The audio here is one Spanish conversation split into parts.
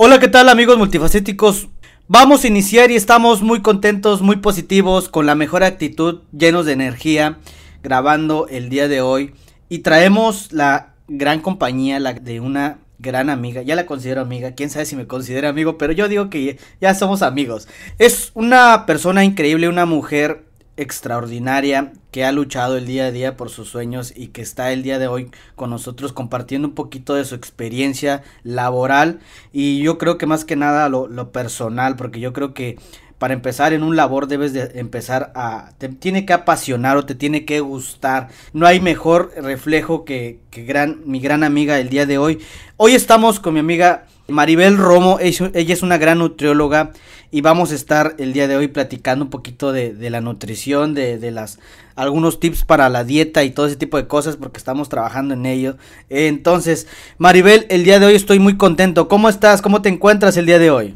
Hola, ¿qué tal amigos multifacéticos? Vamos a iniciar y estamos muy contentos, muy positivos, con la mejor actitud, llenos de energía, grabando el día de hoy. Y traemos la gran compañía la de una gran amiga, ya la considero amiga, quién sabe si me considera amigo, pero yo digo que ya somos amigos. Es una persona increíble, una mujer extraordinaria que ha luchado el día a día por sus sueños y que está el día de hoy con nosotros compartiendo un poquito de su experiencia laboral. Y yo creo que más que nada lo, personal porque yo creo que para empezar en un labor debes de empezar a te tiene que apasionar o te tiene que gustar. No hay mejor reflejo que, que gran mi gran amiga el día de hoy. Hoy estamos con mi amiga Maribel Romo, ella es una gran nutrióloga y vamos a estar el día de hoy platicando un poquito de, la nutrición, de, de, las algunos tips para la dieta y todo ese tipo de cosas porque estamos trabajando en ello. Entonces, Maribel, el día de hoy estoy muy contento. ¿Cómo estás? ¿Cómo te encuentras el día de hoy?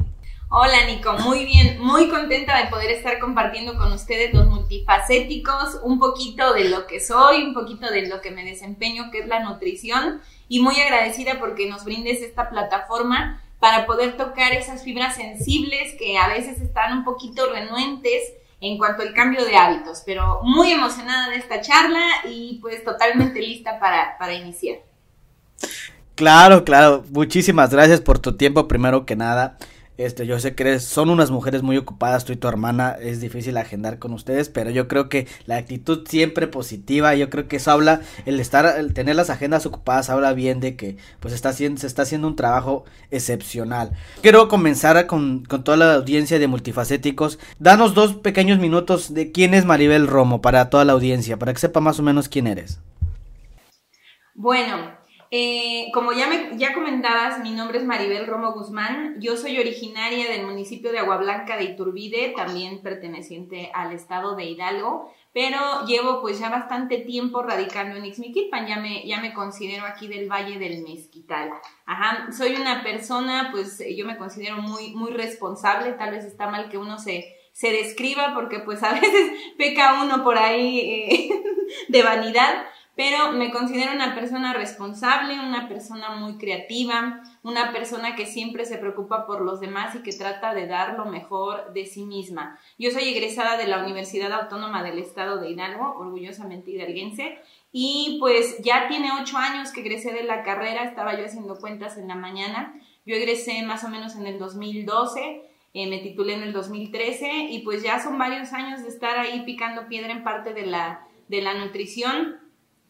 Hola Nico, muy bien, muy contenta de poder estar compartiendo con ustedes los multifacéticos, un poquito de lo que soy, un poquito de lo que me desempeño, que es la nutrición y muy agradecida porque nos brindes esta plataforma para poder tocar esas fibras sensibles que a veces están un poquito renuentes en cuanto al cambio de hábitos, pero muy emocionada de esta charla y pues totalmente lista para, para iniciar. Claro, claro, muchísimas gracias por tu tiempo primero que nada. Este, yo sé que eres, son unas mujeres muy ocupadas, tú y tu hermana, es difícil agendar con ustedes, pero yo creo que la actitud siempre positiva, yo creo que eso habla, el estar, el tener las agendas ocupadas habla bien de que pues está haciendo, se está haciendo un trabajo excepcional. Quiero comenzar con, con toda la audiencia de multifacéticos, danos dos pequeños minutos de quién es Maribel Romo para toda la audiencia, para que sepa más o menos quién eres. Bueno, eh, como ya, me, ya comentabas, mi nombre es Maribel Romo Guzmán. Yo soy originaria del municipio de Agua Blanca de Iturbide, también perteneciente al estado de Hidalgo, pero llevo pues ya bastante tiempo radicando en Ixmiquilpan, ya me, ya me considero aquí del Valle del Mezquital. Ajá, soy una persona, pues yo me considero muy, muy responsable, tal vez está mal que uno se, se describa porque pues a veces peca uno por ahí eh, de vanidad, pero me considero una persona responsable, una persona muy creativa, una persona que siempre se preocupa por los demás y que trata de dar lo mejor de sí misma. Yo soy egresada de la Universidad Autónoma del Estado de Hidalgo, orgullosamente hidalguense, y pues ya tiene ocho años que egresé de la carrera, estaba yo haciendo cuentas en la mañana, yo egresé más o menos en el 2012, eh, me titulé en el 2013 y pues ya son varios años de estar ahí picando piedra en parte de la, de la nutrición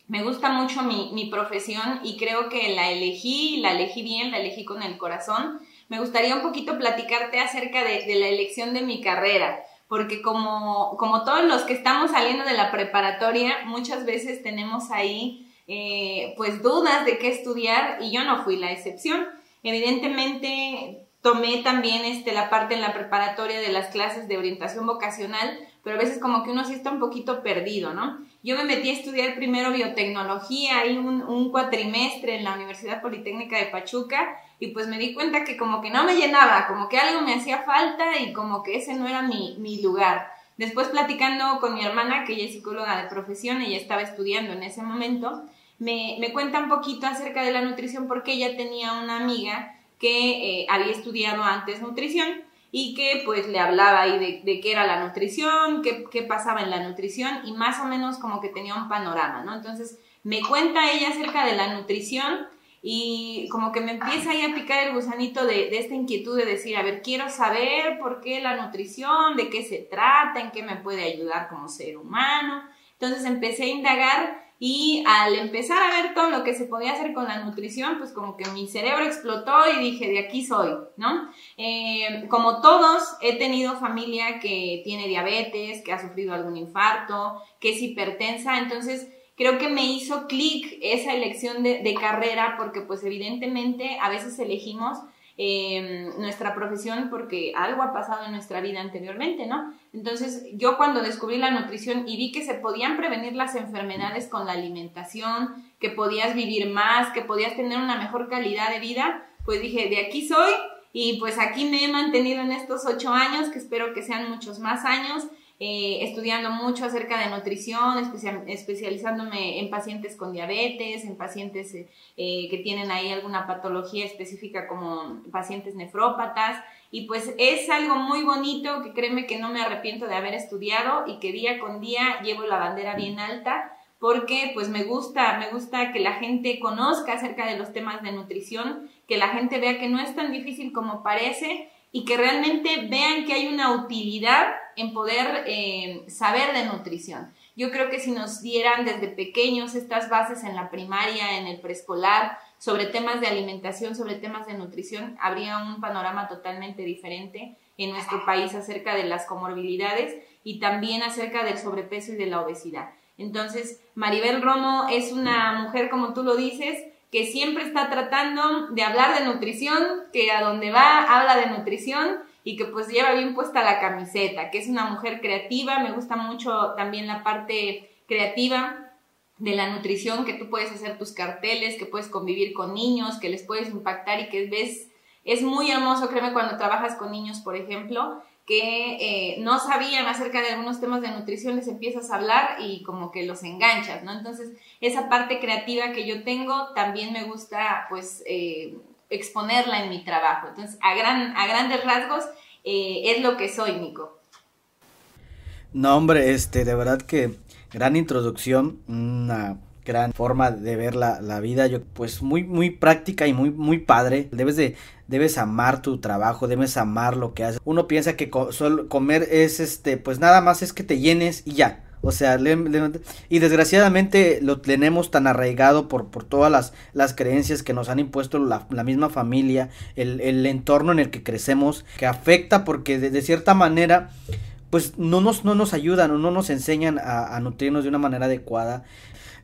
me gusta mucho mi, mi, profesión y creo que la elegí, la elegí bien, la elegí con el corazón. Me gustaría un poquito platicarte acerca de, de la elección de mi carrera, porque como, como, todos los que estamos saliendo de la preparatoria, muchas veces tenemos ahí eh, pues dudas de qué estudiar y yo no fui la excepción. Evidentemente tomé también este, la parte en la preparatoria de las clases de orientación vocacional, pero a veces como que uno sí está un poquito perdido, ¿no? Yo me metí a estudiar primero biotecnología, ahí un, cuatrimestre en la Universidad Politécnica de Pachuca, y pues me di cuenta que como que no me llenaba, como que algo me hacía falta y como que ese no era mi, mi lugar. Después platicando con mi hermana, que ella es psicóloga de profesión, ella estaba estudiando en ese momento, me, me cuenta un poquito acerca de la nutrición porque ella tenía una amiga que eh, había estudiado antes nutrición y que pues le hablaba ahí de, qué era la nutrición, qué, qué, pasaba en la nutrición y más o menos como que tenía un panorama, ¿no? Entonces me cuenta ella acerca de la nutrición y como que me empieza ahí a picar el gusanito de, de esta inquietud de decir, a ver, quiero saber por qué la nutrición, de qué se trata, en qué me puede ayudar como ser humano. Entonces empecé a indagar y al empezar a ver todo lo que se podía hacer con la nutrición, pues como que mi cerebro explotó y dije, de aquí soy, ¿no? Eh, como todos, he tenido familia que tiene diabetes, que ha sufrido algún infarto, que es hipertensa, entonces creo que me hizo clic esa elección de, de carrera porque pues evidentemente a veces elegimos eh, nuestra profesión porque algo ha pasado en nuestra vida anteriormente, ¿no? Entonces, yo cuando descubrí la nutrición y vi que se podían prevenir las enfermedades con la alimentación, que podías vivir más, que podías tener una mejor calidad de vida, pues dije, de aquí soy y pues aquí me he mantenido en estos ocho años, que espero que sean muchos más años. Eh, estudiando mucho acerca de nutrición, especializándome en pacientes con diabetes, en pacientes eh, eh, que tienen ahí alguna patología específica como pacientes nefrópatas. Y pues es algo muy bonito que créeme que no me arrepiento de haber estudiado y que día con día llevo la bandera bien alta porque pues me gusta, me gusta que la gente conozca acerca de los temas de nutrición, que la gente vea que no es tan difícil como parece y que realmente vean que hay una utilidad en poder eh, saber de nutrición. Yo creo que si nos dieran desde pequeños estas bases en la primaria, en el preescolar, sobre temas de alimentación, sobre temas de nutrición, habría un panorama totalmente diferente en nuestro país acerca de las comorbilidades y también acerca del sobrepeso y de la obesidad. Entonces, Maribel Romo es una mujer, como tú lo dices, que siempre está tratando de hablar de nutrición, que a donde va habla de nutrición y que pues lleva bien puesta la camiseta, que es una mujer creativa, me gusta mucho también la parte creativa de la nutrición, que tú puedes hacer tus carteles, que puedes convivir con niños, que les puedes impactar y que ves, es muy hermoso, créeme, cuando trabajas con niños, por ejemplo, que eh, no sabían acerca de algunos temas de nutrición, les empiezas a hablar y como que los enganchas, ¿no? Entonces, esa parte creativa que yo tengo también me gusta, pues, eh, exponerla en mi trabajo. Entonces, a, gran, a grandes rasgos, eh, es lo que soy, Nico. No, hombre, este, de verdad que gran introducción, una gran forma de ver la, la, vida, yo pues muy muy práctica y muy muy padre. Debes de debes amar tu trabajo, debes amar lo que haces. Uno piensa que solo comer es este pues nada más es que te llenes y ya. O sea, y desgraciadamente lo tenemos tan arraigado por, por todas las, las creencias que nos han impuesto la, misma familia, el, el, entorno en el que crecemos, que afecta porque de, cierta manera pues no nos, no nos ayudan o no nos enseñan a, nutrirnos de una manera adecuada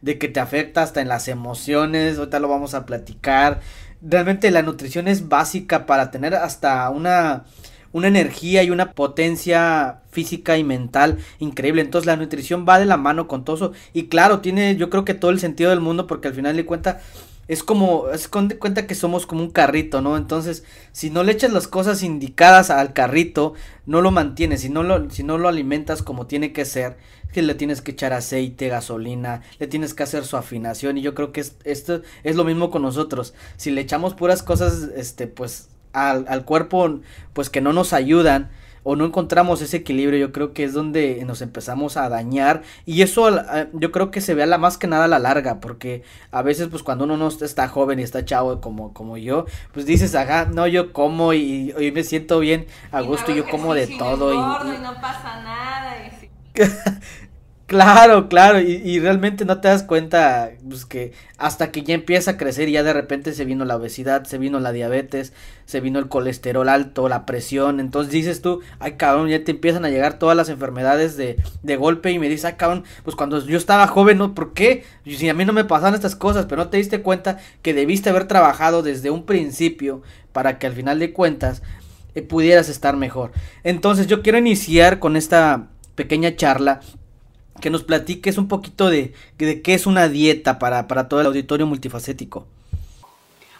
de que te afecta hasta en las emociones, ahorita lo vamos a platicar. Realmente la nutrición es básica para tener hasta una una energía y una potencia física y mental increíble. Entonces la nutrición va de la mano con todo eso. Y claro, tiene yo creo que todo el sentido del mundo porque al final de cuenta es como, es con cuenta que somos como un carrito, ¿no? Entonces, si no le echas las cosas indicadas al carrito, no lo mantienes, si no lo, si no lo alimentas como tiene que ser, que le tienes que echar aceite, gasolina, le tienes que hacer su afinación y yo creo que esto es lo mismo con nosotros. Si le echamos puras cosas, este, pues al, al cuerpo, pues que no nos ayudan, o no encontramos ese equilibrio, yo creo que es donde nos empezamos a dañar y eso yo creo que se ve a la más que nada a la larga, porque a veces pues cuando uno no está joven y está chavo como, como yo, pues dices, ajá, no, yo como y, hoy me siento bien a gusto y, yo como de todo. Y, y, no pasa nada. Claro, claro, y, y, realmente no te das cuenta, pues que hasta que ya empieza a crecer y ya de repente se vino la obesidad, se vino la diabetes, se vino el colesterol alto, la presión, entonces dices tú, ay cabrón, ya te empiezan a llegar todas las enfermedades de, de golpe y me dices, ay cabrón, pues cuando yo estaba joven, ¿no? ¿Por qué? Si a mí no me pasaban estas cosas, pero no te diste cuenta que debiste haber trabajado desde un principio para que al final de cuentas eh, pudieras estar mejor. Entonces yo quiero iniciar con esta pequeña charla que nos platiques un poquito de, de qué es una dieta para, para, todo el auditorio multifacético.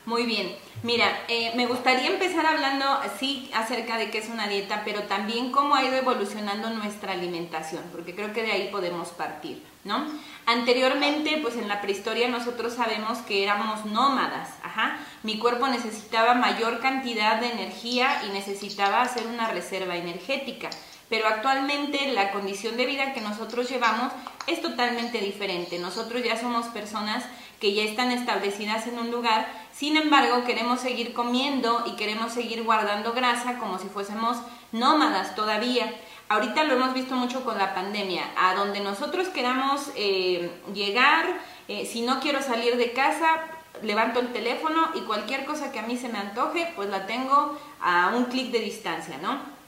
Muy bien, mira, eh, me gustaría empezar hablando, sí, acerca de qué es una dieta, pero también cómo ha ido evolucionando nuestra alimentación, porque creo que de ahí podemos partir, ¿no? Anteriormente, pues en la prehistoria nosotros sabemos que éramos nómadas, ajá, mi cuerpo necesitaba mayor cantidad de energía y necesitaba hacer una reserva energética pero actualmente la condición de vida que nosotros llevamos es totalmente diferente. Nosotros ya somos personas que ya están establecidas en un lugar, sin embargo queremos seguir comiendo y queremos seguir guardando grasa como si fuésemos nómadas todavía. Ahorita lo hemos visto mucho con la pandemia, a donde nosotros queramos eh, llegar, eh, si no quiero salir de casa, levanto el teléfono y cualquier cosa que a mí se me antoje, pues la tengo a un clic de distancia, ¿no?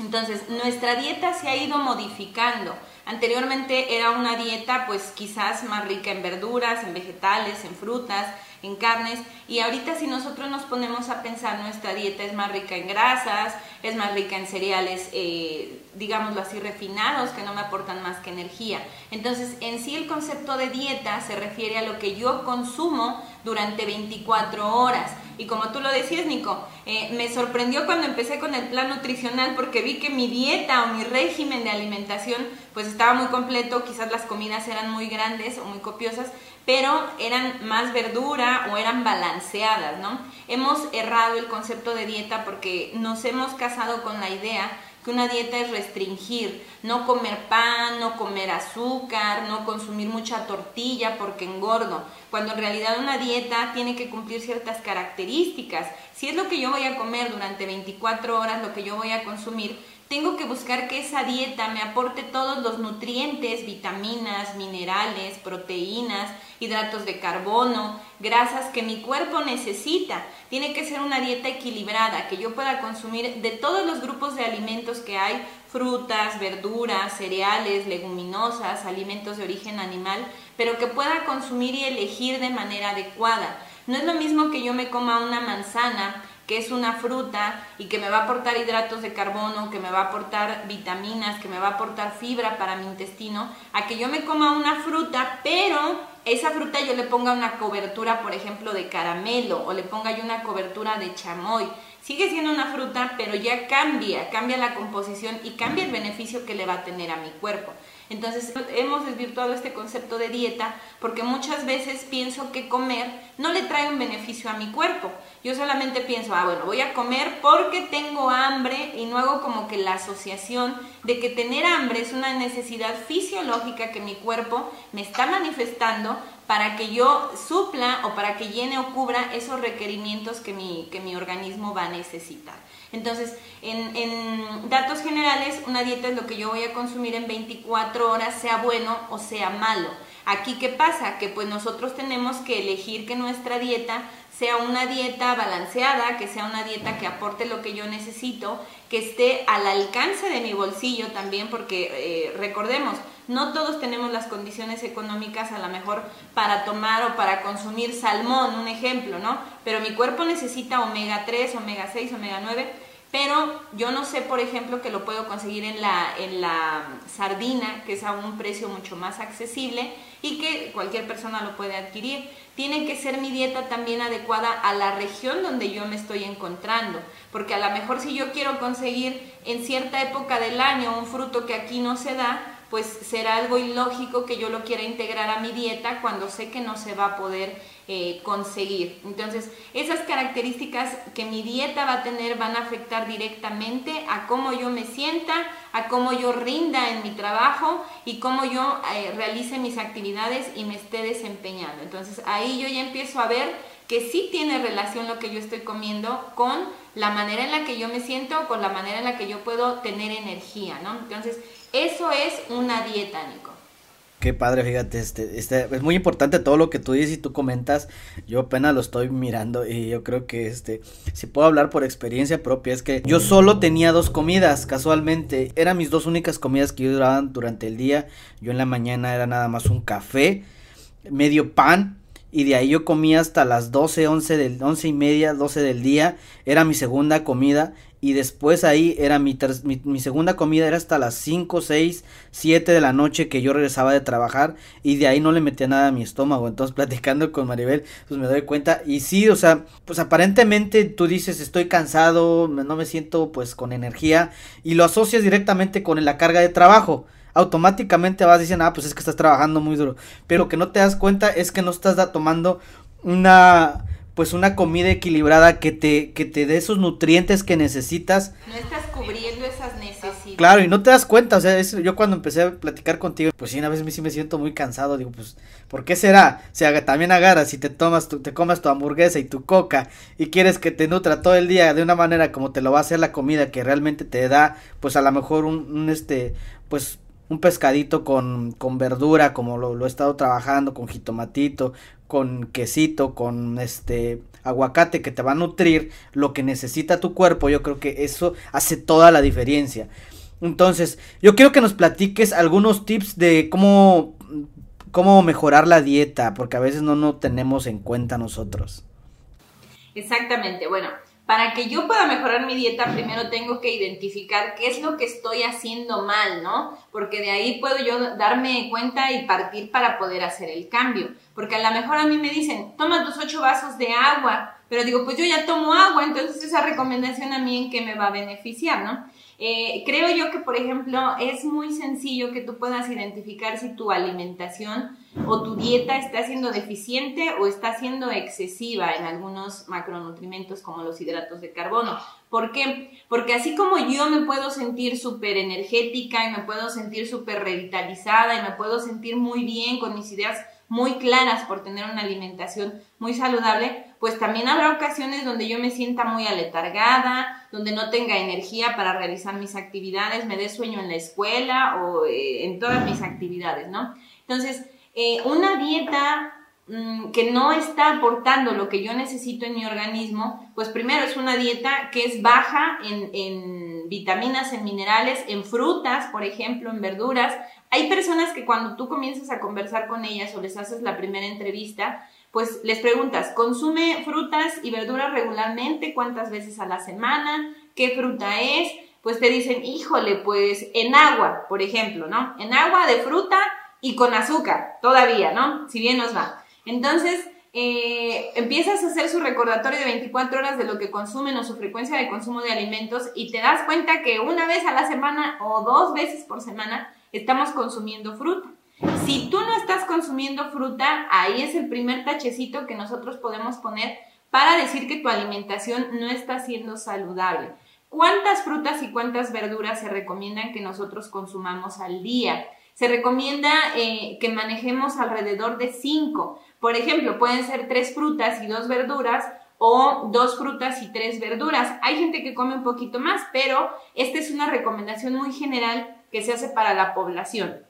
Entonces, nuestra dieta se ha ido modificando. Anteriormente era una dieta pues quizás más rica en verduras, en vegetales, en frutas, en carnes y ahorita si nosotros nos ponemos a pensar nuestra dieta es más rica en grasas, es más rica en cereales, eh, digámoslo así, refinados que no me aportan más que energía. Entonces en sí el concepto de dieta se refiere a lo que yo consumo durante 24 horas Y como tú lo decías, Nico, eh, me sorprendió cuando empecé con el plan nutricional porque vi que mi dieta o mi régimen de alimentación pues estaba muy completo, quizás las comidas eran muy grandes o muy copiosas, pero eran más verdura o eran balanceadas, ¿no? Hemos errado el concepto de dieta porque nos hemos casado con la idea que una dieta es restringir, no comer pan, no comer azúcar, no consumir mucha tortilla porque engordo, cuando en realidad una dieta tiene que cumplir ciertas características. Si es lo que yo voy a comer durante 24 horas, lo que yo voy a consumir, tengo que buscar que esa dieta me aporte todos los nutrientes, vitaminas, minerales, proteínas, hidratos de carbono, grasas que mi cuerpo necesita. Tiene que ser una dieta equilibrada, que yo pueda consumir de todos los grupos de alimentos que hay, frutas, verduras, cereales, leguminosas, alimentos de origen animal, pero que pueda consumir y elegir de manera adecuada. No es lo mismo que yo me coma una manzana que es una fruta y que me va a aportar hidratos de carbono, que me va a aportar vitaminas, que me va a aportar fibra para mi intestino, a que yo me coma una fruta, pero esa fruta yo le ponga una cobertura, por ejemplo, de caramelo o le ponga yo una cobertura de chamoy. Sigue siendo una fruta, pero ya cambia, cambia la composición y cambia el beneficio que le va a tener a mi cuerpo. Entonces hemos desvirtuado este concepto de dieta porque muchas veces pienso que comer no le trae un beneficio a mi cuerpo. Yo solamente pienso, ah, bueno, voy a comer porque tengo hambre y no hago como que la asociación de que tener hambre es una necesidad fisiológica que mi cuerpo me está manifestando para que yo supla o para que llene o cubra esos requerimientos que mi, que mi organismo va a necesitar. Entonces, en, en, datos generales, una dieta es lo que yo voy a consumir en 24 horas, sea bueno o sea malo. Aquí, ¿qué pasa? Que pues nosotros tenemos que elegir que nuestra dieta sea una dieta balanceada, que sea una dieta que aporte lo que yo necesito, que esté al alcance de mi bolsillo también, porque eh, recordemos, no todos tenemos las condiciones económicas a lo mejor para tomar o para consumir salmón, un ejemplo, ¿no? Pero mi cuerpo necesita omega 3, omega 6, omega 9, pero yo no sé, por ejemplo, que lo puedo conseguir en la, en la sardina, que es a un precio mucho más accesible y que cualquier persona lo puede adquirir. Tiene que ser mi dieta también adecuada a la región donde yo me estoy encontrando, porque a lo mejor si yo quiero conseguir en cierta época del año un fruto que aquí no se da, pues será algo ilógico que yo lo quiera integrar a mi dieta cuando sé que no se va a poder eh, conseguir. Entonces, esas características que mi dieta va a tener van a afectar directamente a cómo yo me sienta, a cómo yo rinda en mi trabajo y cómo yo eh, realice mis actividades y me esté desempeñando. Entonces, ahí yo ya empiezo a ver que sí tiene relación lo que yo estoy comiendo con la manera en la que yo me siento, con la manera en la que yo puedo tener energía, ¿no? Entonces, eso es una dieta, Nico. Qué padre, fíjate, este, este, es muy importante todo lo que tú dices y tú comentas. Yo apenas lo estoy mirando y yo creo que este, si puedo hablar por experiencia propia, es que yo solo tenía dos comidas, casualmente. Eran mis dos únicas comidas que yo duraban durante el día. Yo en la mañana era nada más un café, medio pan y de ahí yo comía hasta las 12, 11 del 11 y media, 12 del día, era mi segunda comida y después ahí era mi, mi, segunda comida era hasta las 5, 6, 7 de la noche que yo regresaba de trabajar y de ahí no le metía nada a mi estómago. Entonces platicando con Maribel, pues me doy cuenta y sí, o sea, pues aparentemente tú dices estoy cansado, no me siento pues con energía y lo asocias directamente con la carga de trabajo automáticamente vas diciendo, ah, pues es que estás trabajando muy duro. Pero lo que no te das cuenta es que no estás tomando una pues una comida equilibrada que te que te dé esos nutrientes que necesitas. No estás cubriendo esas necesidades. Claro, y no te das cuenta, o sea, yo cuando empecé a platicar contigo, pues sí, una vez sí me siento muy cansado, digo, pues, ¿por qué será? O sea, también agarras si te tomas, tu, te comas tu hamburguesa y tu coca y quieres que te nutra todo el día de una manera como te lo va a hacer la comida que realmente te da, pues a lo mejor un, un este, pues un pescadito con, con verdura, como lo, he estado trabajando, con jitomatito, con quesito, con este aguacate que te va a nutrir lo que necesita tu cuerpo, yo creo que eso hace toda la diferencia. Entonces, yo quiero que nos platiques algunos tips de cómo, cómo mejorar la dieta, porque a veces no lo tenemos en cuenta nosotros. Exactamente, bueno, para que yo pueda mejorar mi dieta, primero tengo que identificar qué es lo que estoy haciendo mal, ¿no? Porque de ahí puedo yo darme cuenta y partir para poder hacer el cambio. Porque a lo mejor a mí me dicen, toma tus ocho vasos de agua, pero digo, pues yo ya tomo agua, entonces esa recomendación a mí en qué me va a beneficiar, ¿no? Eh, creo yo que, por ejemplo, es muy sencillo que tú puedas identificar si tu alimentación o tu dieta está siendo deficiente o está siendo excesiva en algunos macronutrientes como los hidratos de carbono. ¿Por qué? Porque así como yo me puedo sentir súper energética y me puedo sentir súper revitalizada y me puedo sentir muy bien con mis ideas muy claras por tener una alimentación muy saludable, pues también habrá ocasiones donde yo me sienta muy aletargada, donde no tenga energía para realizar mis actividades, me dé sueño en la escuela o eh, en todas mis actividades, ¿no? Entonces, eh, una dieta mm, que no está aportando lo que yo necesito en mi organismo, pues primero es una dieta que es baja en, en vitaminas, en minerales, en frutas, por ejemplo, en verduras, hay personas que cuando tú comienzas a conversar con ellas o les haces la primera entrevista, pues les preguntas, ¿consume frutas y verduras regularmente? ¿Cuántas veces a la semana? ¿Qué fruta es? Pues te dicen, híjole, pues en agua, por ejemplo, ¿no? En agua de fruta y con azúcar, todavía, ¿no? Si bien nos va. Entonces, eh, empiezas a hacer su recordatorio de 24 horas de lo que consumen o su frecuencia de consumo de alimentos y te das cuenta que una vez a la semana o dos veces por semana estamos consumiendo fruta. Si tú no estás consumiendo fruta, ahí es el primer tachecito que nosotros podemos poner para decir que tu alimentación no está siendo saludable. ¿Cuántas frutas y cuántas verduras se recomiendan que nosotros consumamos al día? Se recomienda eh, que manejemos alrededor de 5. Por ejemplo, pueden ser tres frutas y dos verduras o dos frutas y tres verduras. Hay gente que come un poquito más, pero esta es una recomendación muy general que se hace para la población.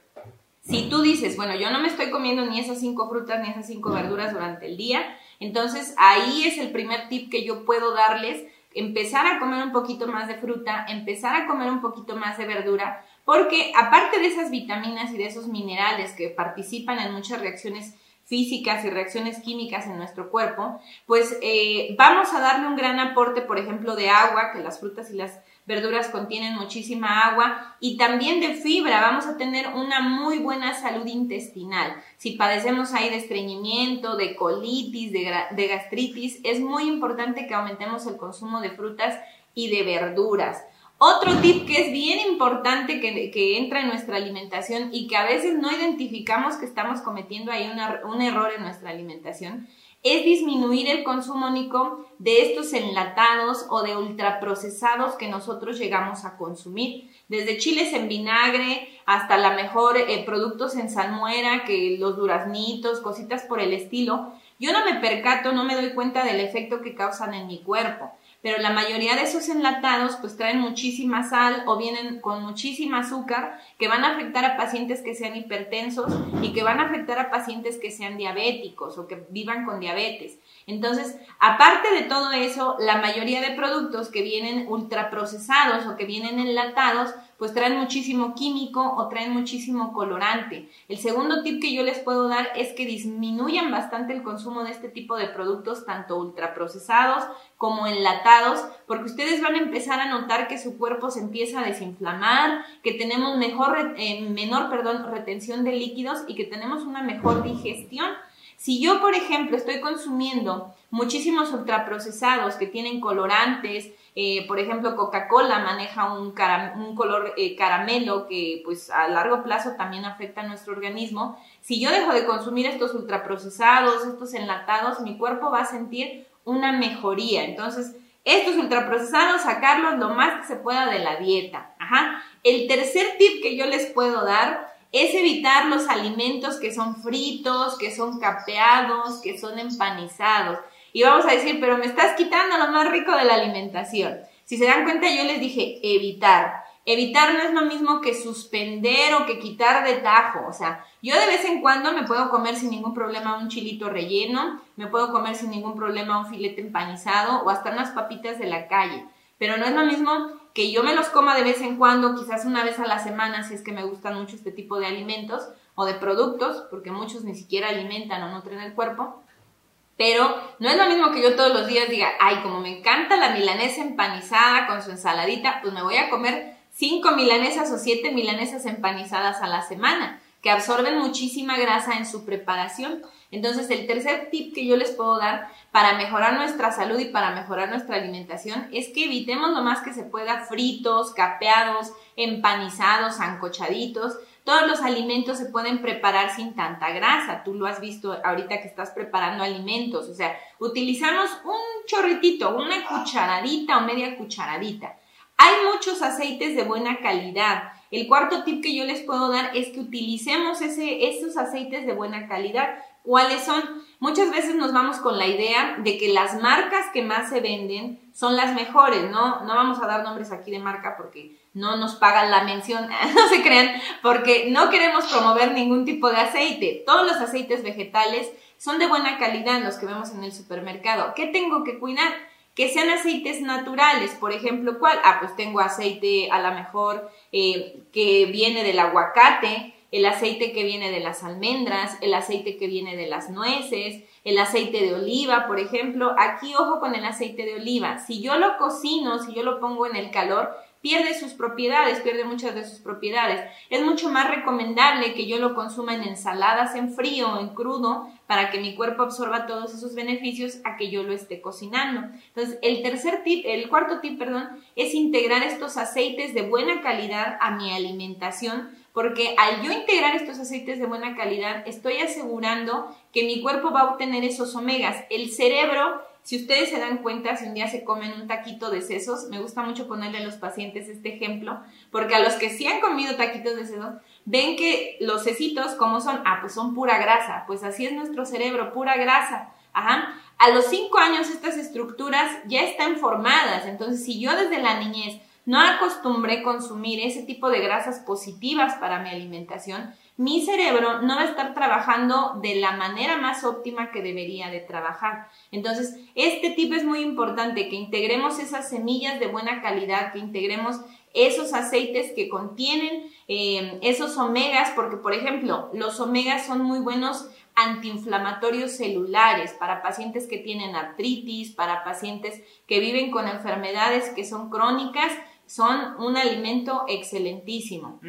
Si tú dices, bueno, yo no me estoy comiendo ni esas cinco frutas ni esas cinco verduras durante el día, entonces ahí es el primer tip que yo puedo darles, empezar a comer un poquito más de fruta, empezar a comer un poquito más de verdura, porque aparte de esas vitaminas y de esos minerales que participan en muchas reacciones físicas y reacciones químicas en nuestro cuerpo, pues eh, vamos a darle un gran aporte, por ejemplo, de agua, que las frutas y las verduras contienen muchísima agua y también de fibra. Vamos a tener una muy buena salud intestinal. Si padecemos ahí de estreñimiento, de colitis, de, gastritis, es muy importante que aumentemos el consumo de frutas y de verduras. Otro tip que es bien importante que, que, entra en nuestra alimentación y que a veces no identificamos que estamos cometiendo ahí un error en nuestra alimentación es disminuir el consumo único de estos enlatados o de ultraprocesados que nosotros llegamos a consumir. Desde chiles en vinagre hasta la mejor eh, productos en salmuera, que los duraznitos, cositas por el estilo. Yo no me percato, no me doy cuenta del efecto que causan en mi cuerpo pero la mayoría de esos enlatados pues traen muchísima sal o vienen con muchísima azúcar que van a afectar a pacientes que sean hipertensos y que van a afectar a pacientes que sean diabéticos o que vivan con diabetes. Entonces, aparte de todo eso, la mayoría de productos que vienen ultraprocesados o que vienen enlatados, pues traen muchísimo químico o traen muchísimo colorante. El segundo tip que yo les puedo dar es que disminuyan bastante el consumo de este tipo de productos, tanto ultraprocesados como enlatados, porque ustedes van a empezar a notar que su cuerpo se empieza a desinflamar, que tenemos mejor, eh, menor perdón, retención de líquidos y que tenemos una mejor digestión. Si yo, por ejemplo, estoy consumiendo muchísimos ultraprocesados que tienen colorantes, eh, por ejemplo, Coca-Cola maneja un, color eh, caramelo que pues a largo plazo también afecta a nuestro organismo. Si yo dejo de consumir estos ultraprocesados, estos enlatados, mi cuerpo va a sentir una mejoría. Entonces, estos ultraprocesados, sacarlos lo más que se pueda de la dieta. El tercer tip que yo les puedo dar es evitar los alimentos que son fritos, que son capeados, que son empanizados. Y vamos a decir, pero me estás quitando lo más rico de la alimentación. Si se dan cuenta, yo les dije evitar. Evitar no es lo mismo que suspender o que quitar de tajo. O sea, yo de vez en cuando me puedo comer sin ningún problema un chilito relleno, me puedo comer sin ningún problema un filete empanizado o hasta unas papitas de la calle. Pero no es lo mismo que yo me los coma de vez en cuando, quizás una vez a la semana, si es que me gustan mucho este tipo de alimentos o de productos, porque muchos ni siquiera alimentan o nutren el cuerpo. Pero no es lo mismo que yo todos los días diga, ay, como me encanta la milanesa empanizada con su ensaladita, pues me voy a comer cinco milanesas o siete milanesas empanizadas a la semana. que absorben muchísima grasa en su preparación. Entonces, el tercer tip que yo les puedo dar para mejorar nuestra salud y para mejorar nuestra alimentación es que evitemos lo más que se pueda fritos, capeados, empanizados, ancochaditos. Todos los alimentos se pueden preparar sin tanta grasa. Tú lo has visto ahorita que estás preparando alimentos. O sea, utilizamos un chorritito, una cucharadita o media cucharadita. Hay muchos aceites de buena calidad. El cuarto tip que yo les puedo dar es que utilicemos ese, esos aceites de buena calidad. ¿Cuáles son? Muchas veces nos vamos con la idea de que las marcas que más se venden son las mejores, ¿no? No vamos a dar nombres aquí de marca porque no nos pagan la mención, no se crean, porque no queremos promover ningún tipo de aceite. Todos los aceites vegetales son de buena calidad, los que vemos en el supermercado. ¿Qué tengo que cuidar? Que sean aceites naturales, por ejemplo, ¿cuál? Ah, pues tengo aceite a lo mejor eh, que viene del aguacate, el aceite que viene de las almendras, el aceite que viene de las nueces, el aceite de oliva, por ejemplo. Aquí ojo con el aceite de oliva. Si yo lo cocino, si yo lo pongo en el calor, pierde sus propiedades, pierde muchas de sus propiedades. Es mucho más recomendable que yo lo consuma en ensaladas en frío en crudo para que mi cuerpo absorba todos esos beneficios a que yo lo esté cocinando. Entonces, el tercer tip, el cuarto tip, perdón, es integrar estos aceites de buena calidad a mi alimentación porque al yo integrar estos aceites de buena calidad, estoy asegurando que mi cuerpo va a obtener esos omegas. El cerebro, si ustedes se dan cuenta, si un día se comen un taquito de sesos, me gusta mucho ponerle a los pacientes este ejemplo, porque a los que sí han comido taquitos de sesos, ven que los cecitos, ¿cómo son? Ah, pues son pura grasa. Pues así es nuestro cerebro, pura grasa. Ajá. A los cinco años estas estructuras ya están formadas. Entonces, si yo desde la niñez no acostumbré consumir ese tipo de grasas positivas para mi alimentación, mi cerebro no va a estar trabajando de la manera más óptima que debería de trabajar. Entonces, este tipo es muy importante, que integremos esas semillas de buena calidad, que integremos esos aceites que contienen eh, esos omegas, porque por ejemplo, los omegas son muy buenos antiinflamatorios celulares para pacientes que tienen artritis, para pacientes que viven con enfermedades que son crónicas son un alimento excelentísimo.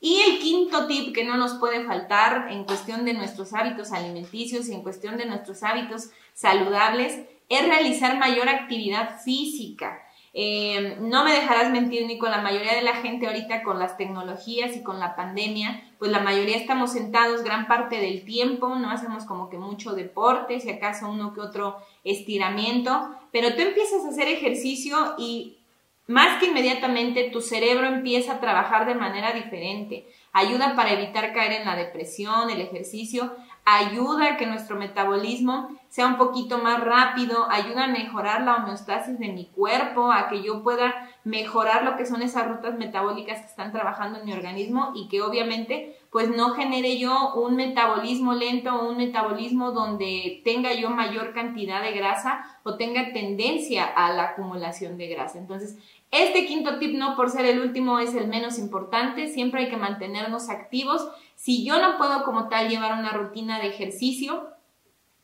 Y el quinto tip que no nos puede faltar en cuestión de nuestros hábitos alimenticios y en cuestión de nuestros hábitos saludables es realizar mayor actividad física. Eh, no me dejarás mentir ni con la mayoría de la gente ahorita con las tecnologías y con la pandemia, pues la mayoría estamos sentados gran parte del tiempo, no hacemos como que mucho deporte, si acaso uno que otro estiramiento, pero tú empiezas a hacer ejercicio y más que inmediatamente tu cerebro empieza a trabajar de manera diferente. Ayuda para evitar caer en la depresión, el ejercicio, ayuda a que nuestro metabolismo sea un poquito más rápido, ayuda a mejorar la homeostasis de mi cuerpo, a que yo pueda mejorar lo que son esas rutas metabólicas que están trabajando en mi organismo y que obviamente pues no genere yo un metabolismo lento o un metabolismo donde tenga yo mayor cantidad de grasa o tenga tendencia a la acumulación de grasa. Entonces, este quinto tip, no por ser el último, es el menos importante. Siempre hay que mantenernos activos. Si yo no puedo como tal llevar una rutina de ejercicio,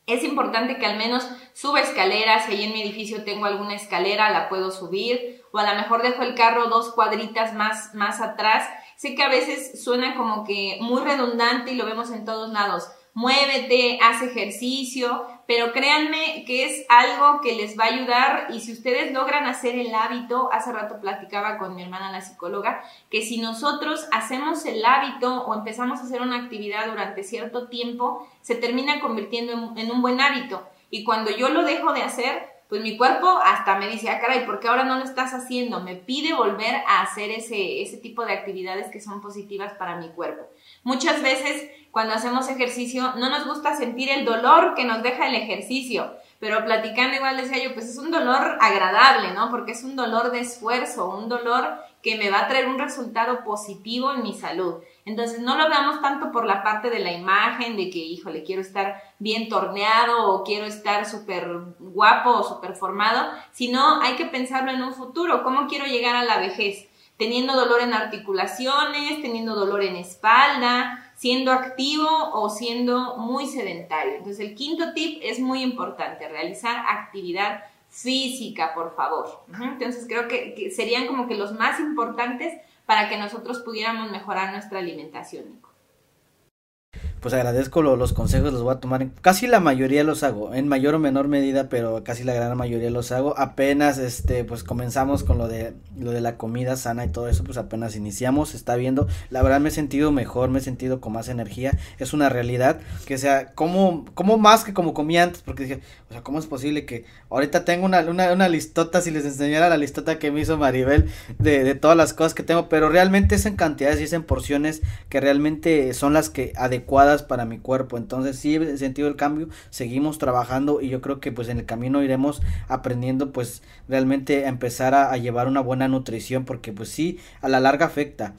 es importante que al menos suba escaleras. Si ahí en mi edificio tengo alguna escalera, la puedo subir. O a lo mejor dejo el carro dos cuadritas más, más atrás. Sé que a veces suena como que muy redundante y lo vemos en todos lados muévete, haz ejercicio, pero créanme que es algo que les va a ayudar y si ustedes logran hacer el hábito, hace rato platicaba con mi hermana la psicóloga, que si nosotros hacemos el hábito o empezamos a hacer una actividad durante cierto tiempo, se termina convirtiendo en, un buen hábito. Y cuando yo lo dejo de hacer, pues mi cuerpo hasta me dice, ah, caray, ¿por qué ahora no lo estás haciendo? Me pide volver a hacer ese, ese tipo de actividades que son positivas para mi cuerpo. Muchas veces cuando hacemos ejercicio no nos gusta sentir el dolor que nos deja el ejercicio, pero platicando igual decía yo, pues es un dolor agradable, ¿no? Porque es un dolor de esfuerzo, un dolor que me va a traer un resultado positivo en mi salud. Entonces no lo veamos tanto por la parte de la imagen, de que, híjole, quiero estar bien torneado o quiero estar súper guapo o súper formado, sino hay que pensarlo en un futuro, ¿cómo quiero llegar a la vejez? teniendo dolor en articulaciones, teniendo dolor en espalda, siendo activo o siendo muy sedentario. Entonces el quinto tip es muy importante, realizar actividad física, por favor. Entonces creo que, serían como que los más importantes para que nosotros pudiéramos mejorar nuestra alimentación. Pues agradezco los consejos, los voy a tomar. casi la mayoría los hago, en mayor o menor medida, pero casi la gran mayoría los hago. Apenas, este, pues comenzamos con lo de, lo de la comida sana y todo eso, pues apenas iniciamos, está viendo. La verdad me he sentido mejor, me he sentido con más energía. Es una realidad que sea, como, como más que como comía antes, porque dije, o sea, ¿cómo es posible que ahorita tengo una, una, listota, si les enseñara la listota que me hizo Maribel de, de todas las cosas que tengo, pero realmente es en cantidades y es en porciones que realmente son las que adecuadas para mi cuerpo. Entonces sí he sentido el cambio, seguimos trabajando y yo creo que pues en el camino iremos aprendiendo pues realmente a empezar a, a llevar una buena nutrición porque pues sí, a la larga afecta.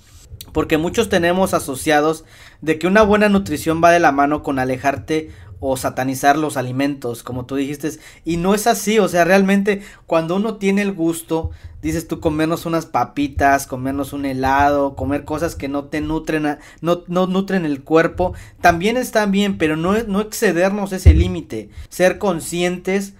Porque muchos tenemos asociados de que una buena nutrición va de la mano con alejarte o satanizar los alimentos, como tú dijiste, y no es así, o sea, realmente cuando uno tiene el gusto, dices tú comernos unas papitas, comernos un helado, comer cosas que no te nutren, no, no nutren el cuerpo, también está bien, pero no, no excedernos ese límite, ser conscientes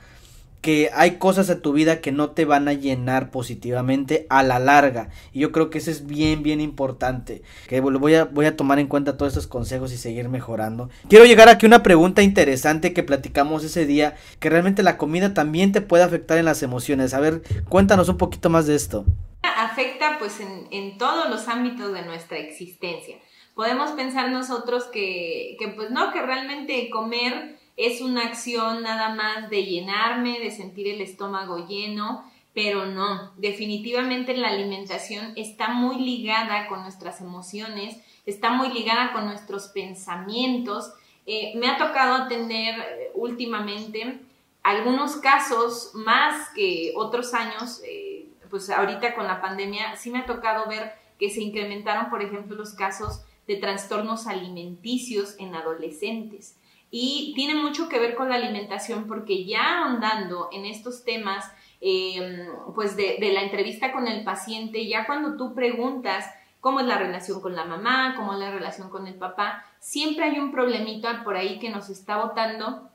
que hay cosas en tu vida que no te van a llenar positivamente a la larga. Y yo creo que eso es bien, bien importante. Que voy a, voy a tomar en cuenta todos estos consejos y seguir mejorando. Quiero llegar aquí a una pregunta interesante que platicamos ese día, que realmente la comida también te puede afectar en las emociones. A ver, cuéntanos un poquito más de esto. Afecta pues en, en todos los ámbitos de nuestra existencia. Podemos pensar nosotros que, que pues no, que realmente comer es una acción nada más de llenarme, de sentir el estómago lleno, pero no, definitivamente la alimentación está muy ligada con nuestras emociones, está muy ligada con nuestros pensamientos. Eh, me ha tocado atender eh, últimamente algunos casos más que otros años, eh, pues ahorita con la pandemia sí me ha tocado ver que se incrementaron, por ejemplo, los casos de trastornos alimenticios en adolescentes. Y tiene mucho que ver con la alimentación porque ya ahondando en estos temas, em, pues de, la entrevista con el paciente, ya cuando tú preguntas cómo es la relación con la mamá, cómo es la relación con el papá, siempre hay un problemita por ahí que nos está botando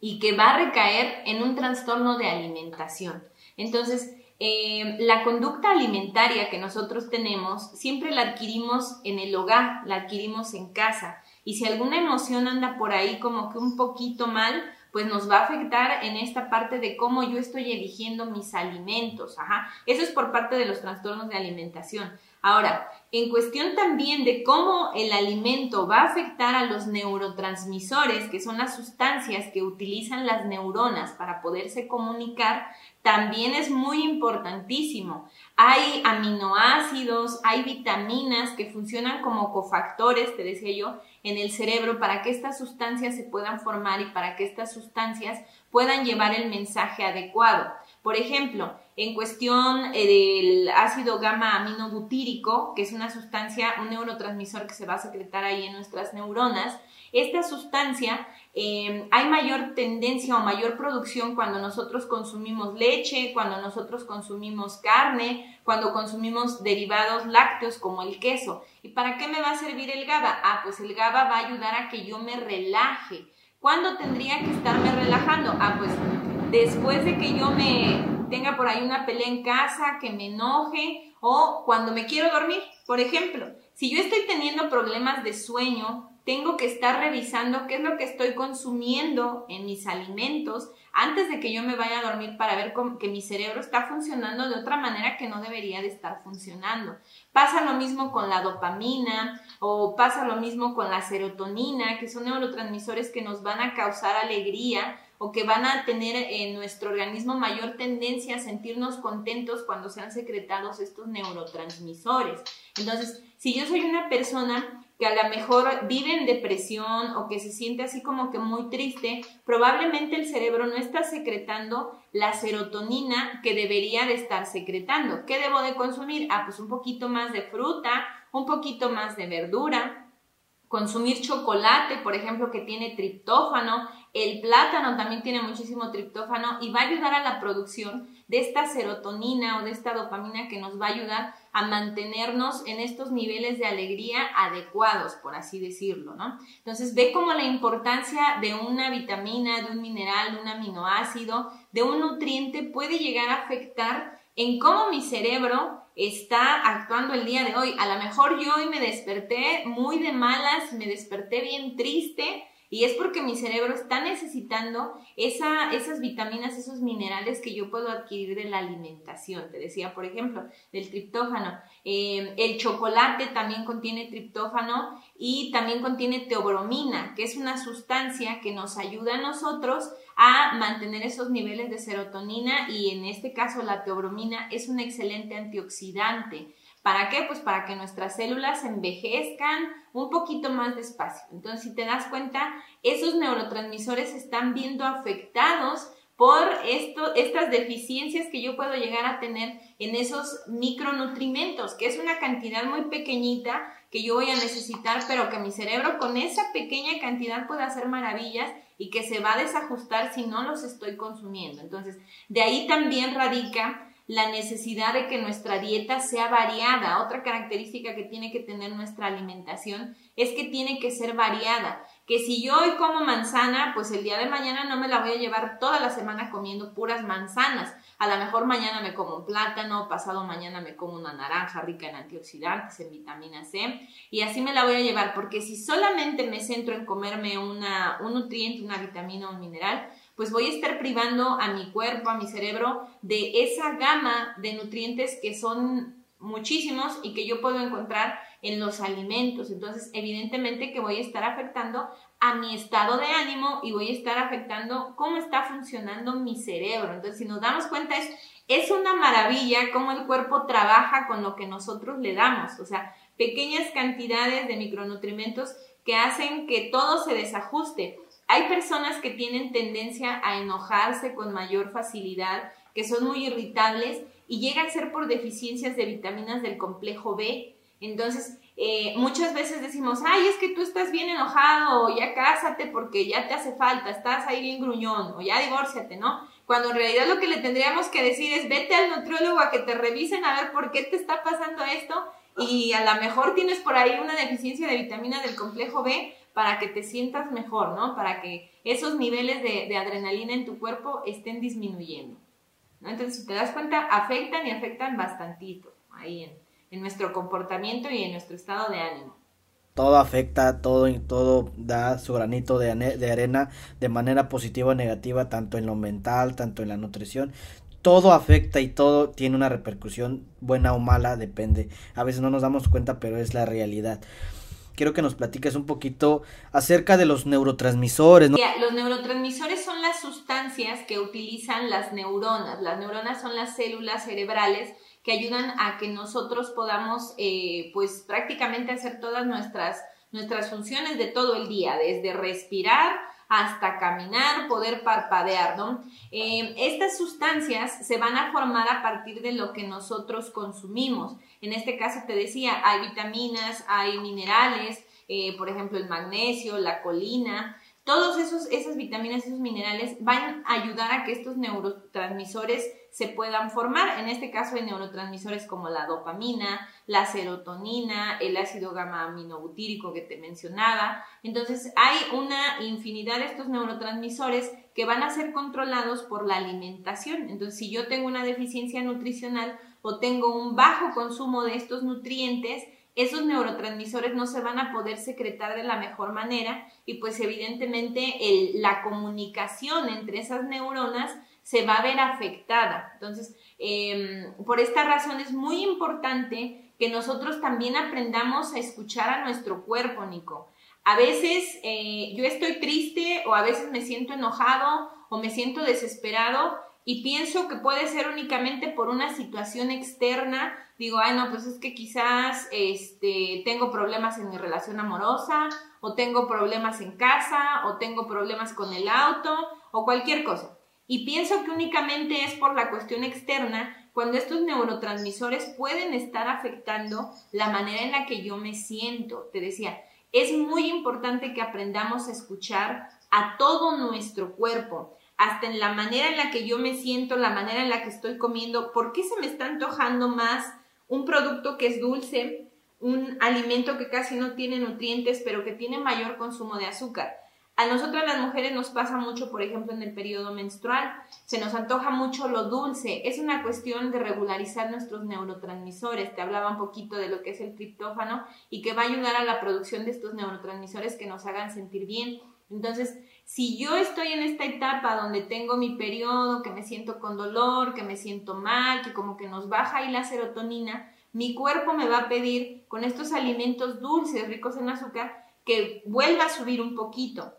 y que va a recaer en un trastorno de alimentación. Entonces, em, la conducta alimentaria que nosotros tenemos siempre la adquirimos en el hogar, la adquirimos en casa. Y si alguna emoción anda por ahí como que un poquito mal, pues nos va a afectar en esta parte de cómo yo estoy eligiendo mis alimentos. Ajá. Eso es por parte de los trastornos de alimentación. Ahora, en cuestión también de cómo el alimento va a afectar a los neurotransmisores, que son las sustancias que utilizan las neuronas para poderse comunicar, también es muy importantísimo. Hay aminoácidos, hay vitaminas que funcionan como cofactores, te decía yo, en el cerebro para que estas sustancias se puedan formar y para que estas sustancias puedan llevar el mensaje adecuado. Por ejemplo, en cuestión eh, del ácido gamma aminobutírico, que es una sustancia, un neurotransmisor que se va a secretar ahí en nuestras neuronas, esta sustancia em, hay mayor tendencia o mayor producción cuando nosotros consumimos leche, cuando nosotros consumimos carne, cuando consumimos derivados lácteos como el queso. ¿Y para qué me va a servir el GABA? Ah, pues el GABA va a ayudar a que yo me relaje. ¿Cuándo tendría que estarme relajando? Ah, pues después de que yo me tenga por ahí una pelea en casa, que me enoje o cuando me quiero dormir, por ejemplo. Si yo estoy teniendo problemas de sueño, tengo que estar revisando qué es lo que estoy consumiendo en mis alimentos antes de que yo me vaya a dormir para ver que mi cerebro está funcionando de otra manera que no debería de estar funcionando. Pasa lo mismo con la dopamina o pasa lo mismo con la serotonina, que son neurotransmisores que nos van a causar alegría o que van a tener en nuestro organismo mayor tendencia a sentirnos contentos cuando sean secretados estos neurotransmisores. Entonces, si yo soy una persona que a lo mejor vive en depresión o que se siente así como que muy triste, probablemente el cerebro no está secretando la serotonina que debería de estar secretando. ¿Qué debo de consumir? Ah, pues un poquito más de fruta, un poquito más de verdura, consumir chocolate, por ejemplo, que tiene triptófano, el plátano también tiene muchísimo triptófano y va a ayudar a la producción de esta serotonina o de esta dopamina que nos va a ayudar a mantenernos en estos niveles de alegría adecuados, por así decirlo, ¿no? Entonces ve como la importancia de una vitamina, de un mineral, de un aminoácido, de un nutriente puede llegar a afectar en cómo mi cerebro está actuando el día de hoy. A lo mejor yo hoy me desperté muy de malas, me desperté bien triste y es porque mi cerebro está necesitando esa, esas vitaminas, esos minerales que yo puedo adquirir de la alimentación. Te decía, por ejemplo, del triptófano. Eh, el chocolate también contiene triptófano y también contiene teobromina, que es una sustancia que nos ayuda a nosotros a mantener esos niveles de serotonina y en este caso la teobromina es un excelente antioxidante. ¿Para qué? Pues para que nuestras células envejezcan un poquito más despacio. Entonces, si te das cuenta, esos neurotransmisores están viendo afectados por esto, estas deficiencias que yo puedo llegar a tener en esos micronutrimentos, que es una cantidad muy pequeñita que yo voy a necesitar, pero que mi cerebro con esa pequeña cantidad puede hacer maravillas y que se va a desajustar si no los estoy consumiendo. Entonces, de ahí también radica la necesidad de que nuestra dieta sea variada. Otra característica que tiene que tener nuestra alimentación es que tiene que ser variada. Que si yo hoy como manzana, pues el día de mañana no me la voy a llevar toda la semana comiendo puras manzanas. A lo mejor mañana me como un plátano, pasado mañana me como una naranja rica en antioxidantes, en vitamina C, y así me la voy a llevar, porque si solamente me centro en comerme una, un nutriente, una vitamina o un mineral, pues voy a estar privando a mi cuerpo, a mi cerebro, de esa gama de nutrientes que son muchísimos y que yo puedo encontrar en los alimentos. Entonces, evidentemente que voy a estar afectando a mi estado de ánimo y voy a estar afectando cómo está funcionando mi cerebro. Entonces, si nos damos cuenta, es, es una maravilla cómo el cuerpo trabaja con lo que nosotros le damos. O sea, pequeñas cantidades de micronutrientes que hacen que todo se desajuste. Hay personas que tienen tendencia a enojarse con mayor facilidad, que son muy irritables y llega a ser por deficiencias de vitaminas del complejo B. Entonces, eh, muchas veces decimos, ay, es que tú estás bien enojado, ya cásate porque ya te hace falta, estás ahí bien gruñón, o ya divórciate, ¿no? Cuando en realidad lo que le tendríamos que decir es, vete al nutriólogo a que te revisen a ver por qué te está pasando esto, y a lo mejor tienes por ahí una deficiencia de vitamina del complejo B, para que te sientas mejor, ¿no? Para que esos niveles de, adrenalina en tu cuerpo estén disminuyendo. ¿no? Entonces, si te das cuenta, afectan y afectan bastantito ahí en, nuestro comportamiento y en nuestro estado de ánimo todo afecta, todo, todo da su granito de, arena de manera positiva o negativa, tanto en lo mental, tanto en la nutrición. Todo afecta y todo tiene una repercusión buena o mala, depende. A veces no nos damos cuenta, pero es la realidad quiero que nos platiques un poquito acerca de los neurotransmisores. los neurotransmisores son las sustancias que utilizan las neuronas. Las neuronas son las células cerebrales que ayudan a que nosotros podamos, eh, pues prácticamente hacer todas nuestras, nuestras funciones de todo el día, desde respirar hasta caminar, poder parpadear, ¿no? Eh, estas sustancias se van a formar a partir de lo que nosotros consumimos. En este caso te decía, hay vitaminas, hay minerales, eh, por ejemplo el magnesio, la colina, todos esos, esas vitaminas, esos minerales van a ayudar a que estos neurotransmisores se puedan formar. En este caso hay neurotransmisores como la dopamina, la serotonina, el ácido gamma aminobutírico que te mencionaba. Entonces hay una infinidad de estos neurotransmisores que van a ser controlados por la alimentación. Entonces si yo tengo una deficiencia nutricional o tengo un bajo consumo de estos nutrientes, esos neurotransmisores no se van a poder secretar de la mejor manera y pues evidentemente la comunicación entre esas neuronas se va a ver afectada. Entonces, em, por esta razón es muy importante que nosotros también aprendamos a escuchar a nuestro cuerpo, Nico. A veces eh, yo estoy triste o a veces me siento enojado o me siento desesperado y pienso que puede ser únicamente por una situación externa. Digo, ay, no, pues es que quizás este, tengo problemas en mi relación amorosa, o tengo problemas en casa, o tengo problemas con el auto, o cualquier cosa y pienso que únicamente es por la cuestión externa cuando estos neurotransmisores pueden estar afectando la manera en la que yo me siento. Te decía, es muy importante que aprendamos a escuchar a todo nuestro cuerpo, hasta en la manera en la que yo me siento, la manera en la que estoy comiendo, por qué se me está antojando más un producto que es dulce, un alimento que casi no tiene nutrientes, pero que tiene mayor consumo de azúcar A nosotras las mujeres nos pasa mucho, por ejemplo, en el periodo menstrual. Se nos antoja mucho lo dulce. Es una cuestión de regularizar nuestros neurotransmisores. Te hablaba un poquito de lo que es el triptófano y que va a ayudar a la producción de estos neurotransmisores que nos hagan sentir bien. Entonces, si yo estoy en esta etapa donde tengo mi periodo, que me siento con dolor, que me siento mal, que como que nos baja ahí la serotonina, mi cuerpo me va a pedir con estos alimentos dulces, ricos en azúcar, que vuelva a subir un poquito.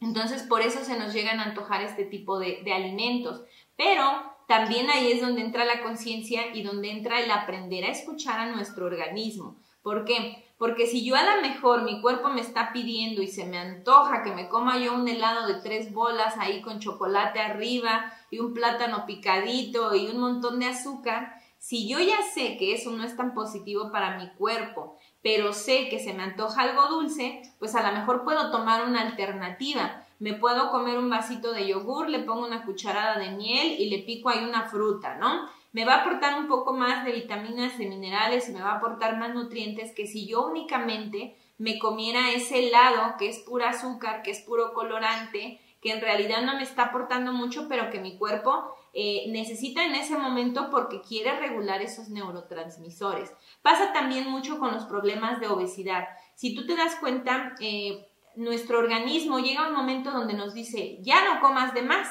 Entonces, por eso se nos llegan a antojar este tipo de, alimentos. Pero también ahí es donde entra la conciencia y donde entra el aprender a escuchar a nuestro organismo. ¿Por qué? Porque si yo a lo mejor mi cuerpo me está pidiendo y se me antoja que me coma yo un helado de tres bolas ahí con chocolate arriba y un plátano picadito y un montón de azúcar, si yo ya sé que eso no es tan positivo para mi cuerpo pero sé que se me antoja algo dulce, pues a lo mejor puedo tomar una alternativa. Me puedo comer un vasito de yogur, le pongo una cucharada de miel y le pico ahí una fruta, ¿no? Me va a aportar un poco más de vitaminas, de minerales me va a aportar más nutrientes que si yo únicamente me comiera ese helado que es pura azúcar, que es puro colorante, que en realidad no me está aportando mucho, pero que mi cuerpo eh, necesita en ese momento porque quiere regular esos neurotransmisores. Pasa también mucho con los problemas de obesidad. Si tú te das cuenta, eh, nuestro organismo llega a un momento donde nos dice, ya no comas de más.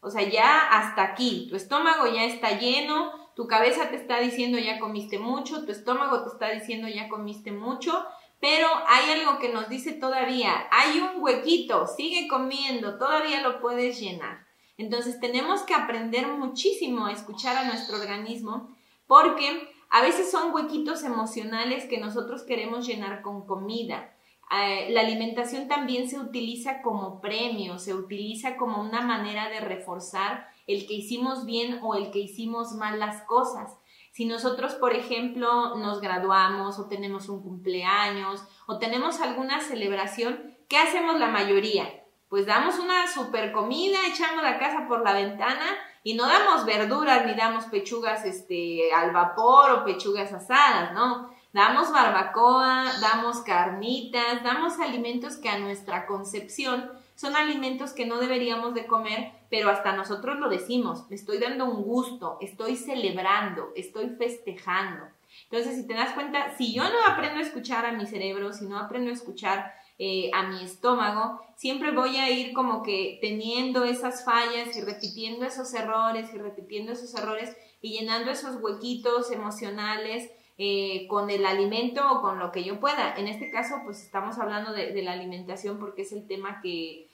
O sea, ya hasta aquí, tu estómago ya está lleno, tu cabeza te está diciendo ya comiste mucho, tu estómago te está diciendo ya comiste mucho, pero hay algo que nos dice todavía, hay un huequito, sigue comiendo, todavía lo puedes llenar. Entonces tenemos que aprender muchísimo a escuchar a nuestro organismo porque a veces son huequitos emocionales que nosotros queremos llenar con comida. Eh, la alimentación también se utiliza como premio, se utiliza como una manera de reforzar el que hicimos bien o el que hicimos mal las cosas. Si nosotros, por ejemplo, nos graduamos o tenemos un cumpleaños o tenemos alguna celebración, ¿qué hacemos la mayoría? pues damos una super comida, echamos la casa por la ventana y no damos verduras ni damos pechugas este, al vapor o pechugas asadas, ¿no? Damos barbacoa, damos carnitas, damos alimentos que a nuestra concepción son alimentos que no deberíamos de comer, pero hasta nosotros lo decimos, estoy dando un gusto, estoy celebrando, estoy festejando. Entonces, si te das cuenta, si yo no aprendo a escuchar a mi cerebro, si no aprendo a escuchar eh, a mi estómago, siempre voy a ir como que teniendo esas fallas y repitiendo esos errores y repitiendo esos errores y llenando esos huequitos emocionales eh, con el alimento o con lo que yo pueda. En este caso, pues estamos hablando de, la alimentación porque es el tema que,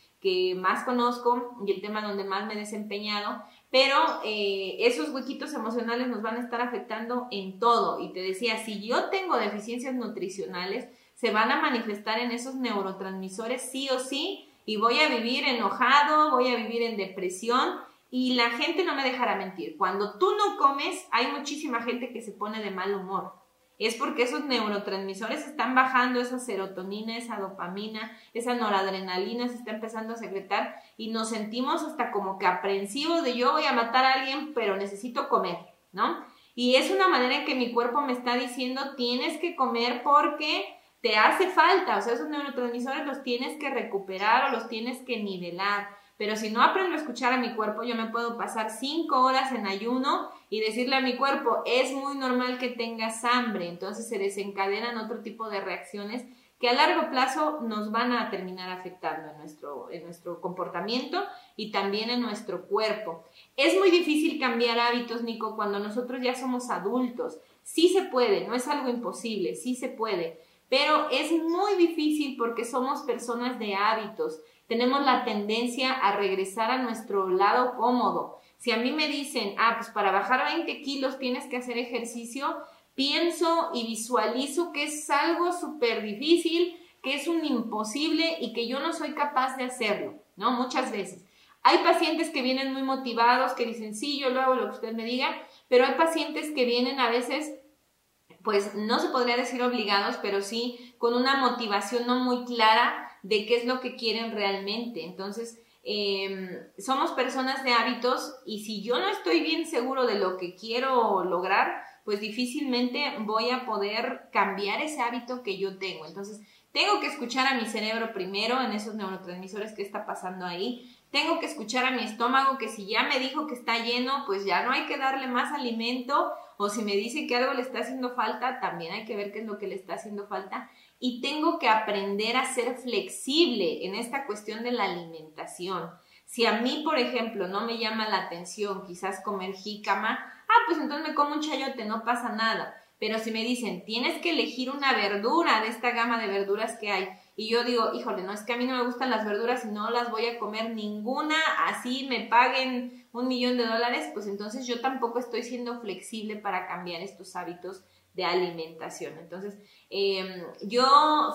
más conozco y el tema donde más me he desempeñado, pero eh, esos huequitos emocionales nos van a estar afectando en todo. Y te decía, si yo tengo deficiencias nutricionales, se van a manifestar en esos neurotransmisores sí o sí y voy a vivir enojado, voy a vivir en depresión y la gente no me dejará mentir. Cuando tú no comes, hay muchísima gente que se pone de mal humor. Es porque esos neurotransmisores están bajando, esa serotonina, esa dopamina, esa noradrenalina se está empezando a secretar y nos sentimos hasta como que aprensivos de yo voy a matar a alguien, pero necesito comer, ¿no? Y es una manera en que mi cuerpo me está diciendo tienes que comer porque te hace falta, o sea, esos neurotransmisores los tienes que recuperar o los tienes que nivelar. Pero si no aprendo a escuchar a mi cuerpo, yo me puedo pasar cinco horas en ayuno y decirle a mi cuerpo, es muy normal que tengas hambre. Entonces se desencadenan otro tipo de reacciones que a largo plazo nos van a terminar afectando en nuestro, en nuestro comportamiento y también en nuestro cuerpo. Es muy difícil cambiar hábitos, Nico, cuando nosotros ya somos adultos. Sí se puede, no es algo imposible, sí se puede pero es muy difícil porque somos personas de hábitos. Tenemos la tendencia a regresar a nuestro lado cómodo. Si a mí me dicen, ah, pues para bajar 20 kilos tienes que hacer ejercicio, pienso y visualizo que es algo súper difícil, que es un imposible y que yo no soy capaz de hacerlo, ¿no? Muchas veces. Hay pacientes que vienen muy motivados, que dicen, sí, yo lo hago lo que usted me diga, pero hay pacientes que vienen a veces pues no se podría decir obligados, pero sí con una motivación no muy clara de qué es lo que quieren realmente. Entonces, em, somos personas de hábitos y si yo no estoy bien seguro de lo que quiero lograr, pues difícilmente voy a poder cambiar ese hábito que yo tengo. Entonces, tengo que escuchar a mi cerebro primero en esos neurotransmisores que está pasando ahí. Tengo que escuchar a mi estómago que si ya me dijo que está lleno, pues ya no hay que darle más alimento. O si me dice que algo le está haciendo falta, también hay que ver qué es lo que le está haciendo falta. Y tengo que aprender a ser flexible en esta cuestión de la alimentación. Si a mí, por ejemplo, no me llama la atención quizás comer jícama, ah, pues entonces me como un chayote, no pasa nada. Pero si me dicen, tienes que elegir una verdura de esta gama de verduras que hay, y yo digo, híjole, no es que a mí no me gustan las verduras y no las voy a comer ninguna, así me paguen un millón de dólares, pues entonces yo tampoco estoy siendo flexible para cambiar estos hábitos de alimentación. Entonces, em, yo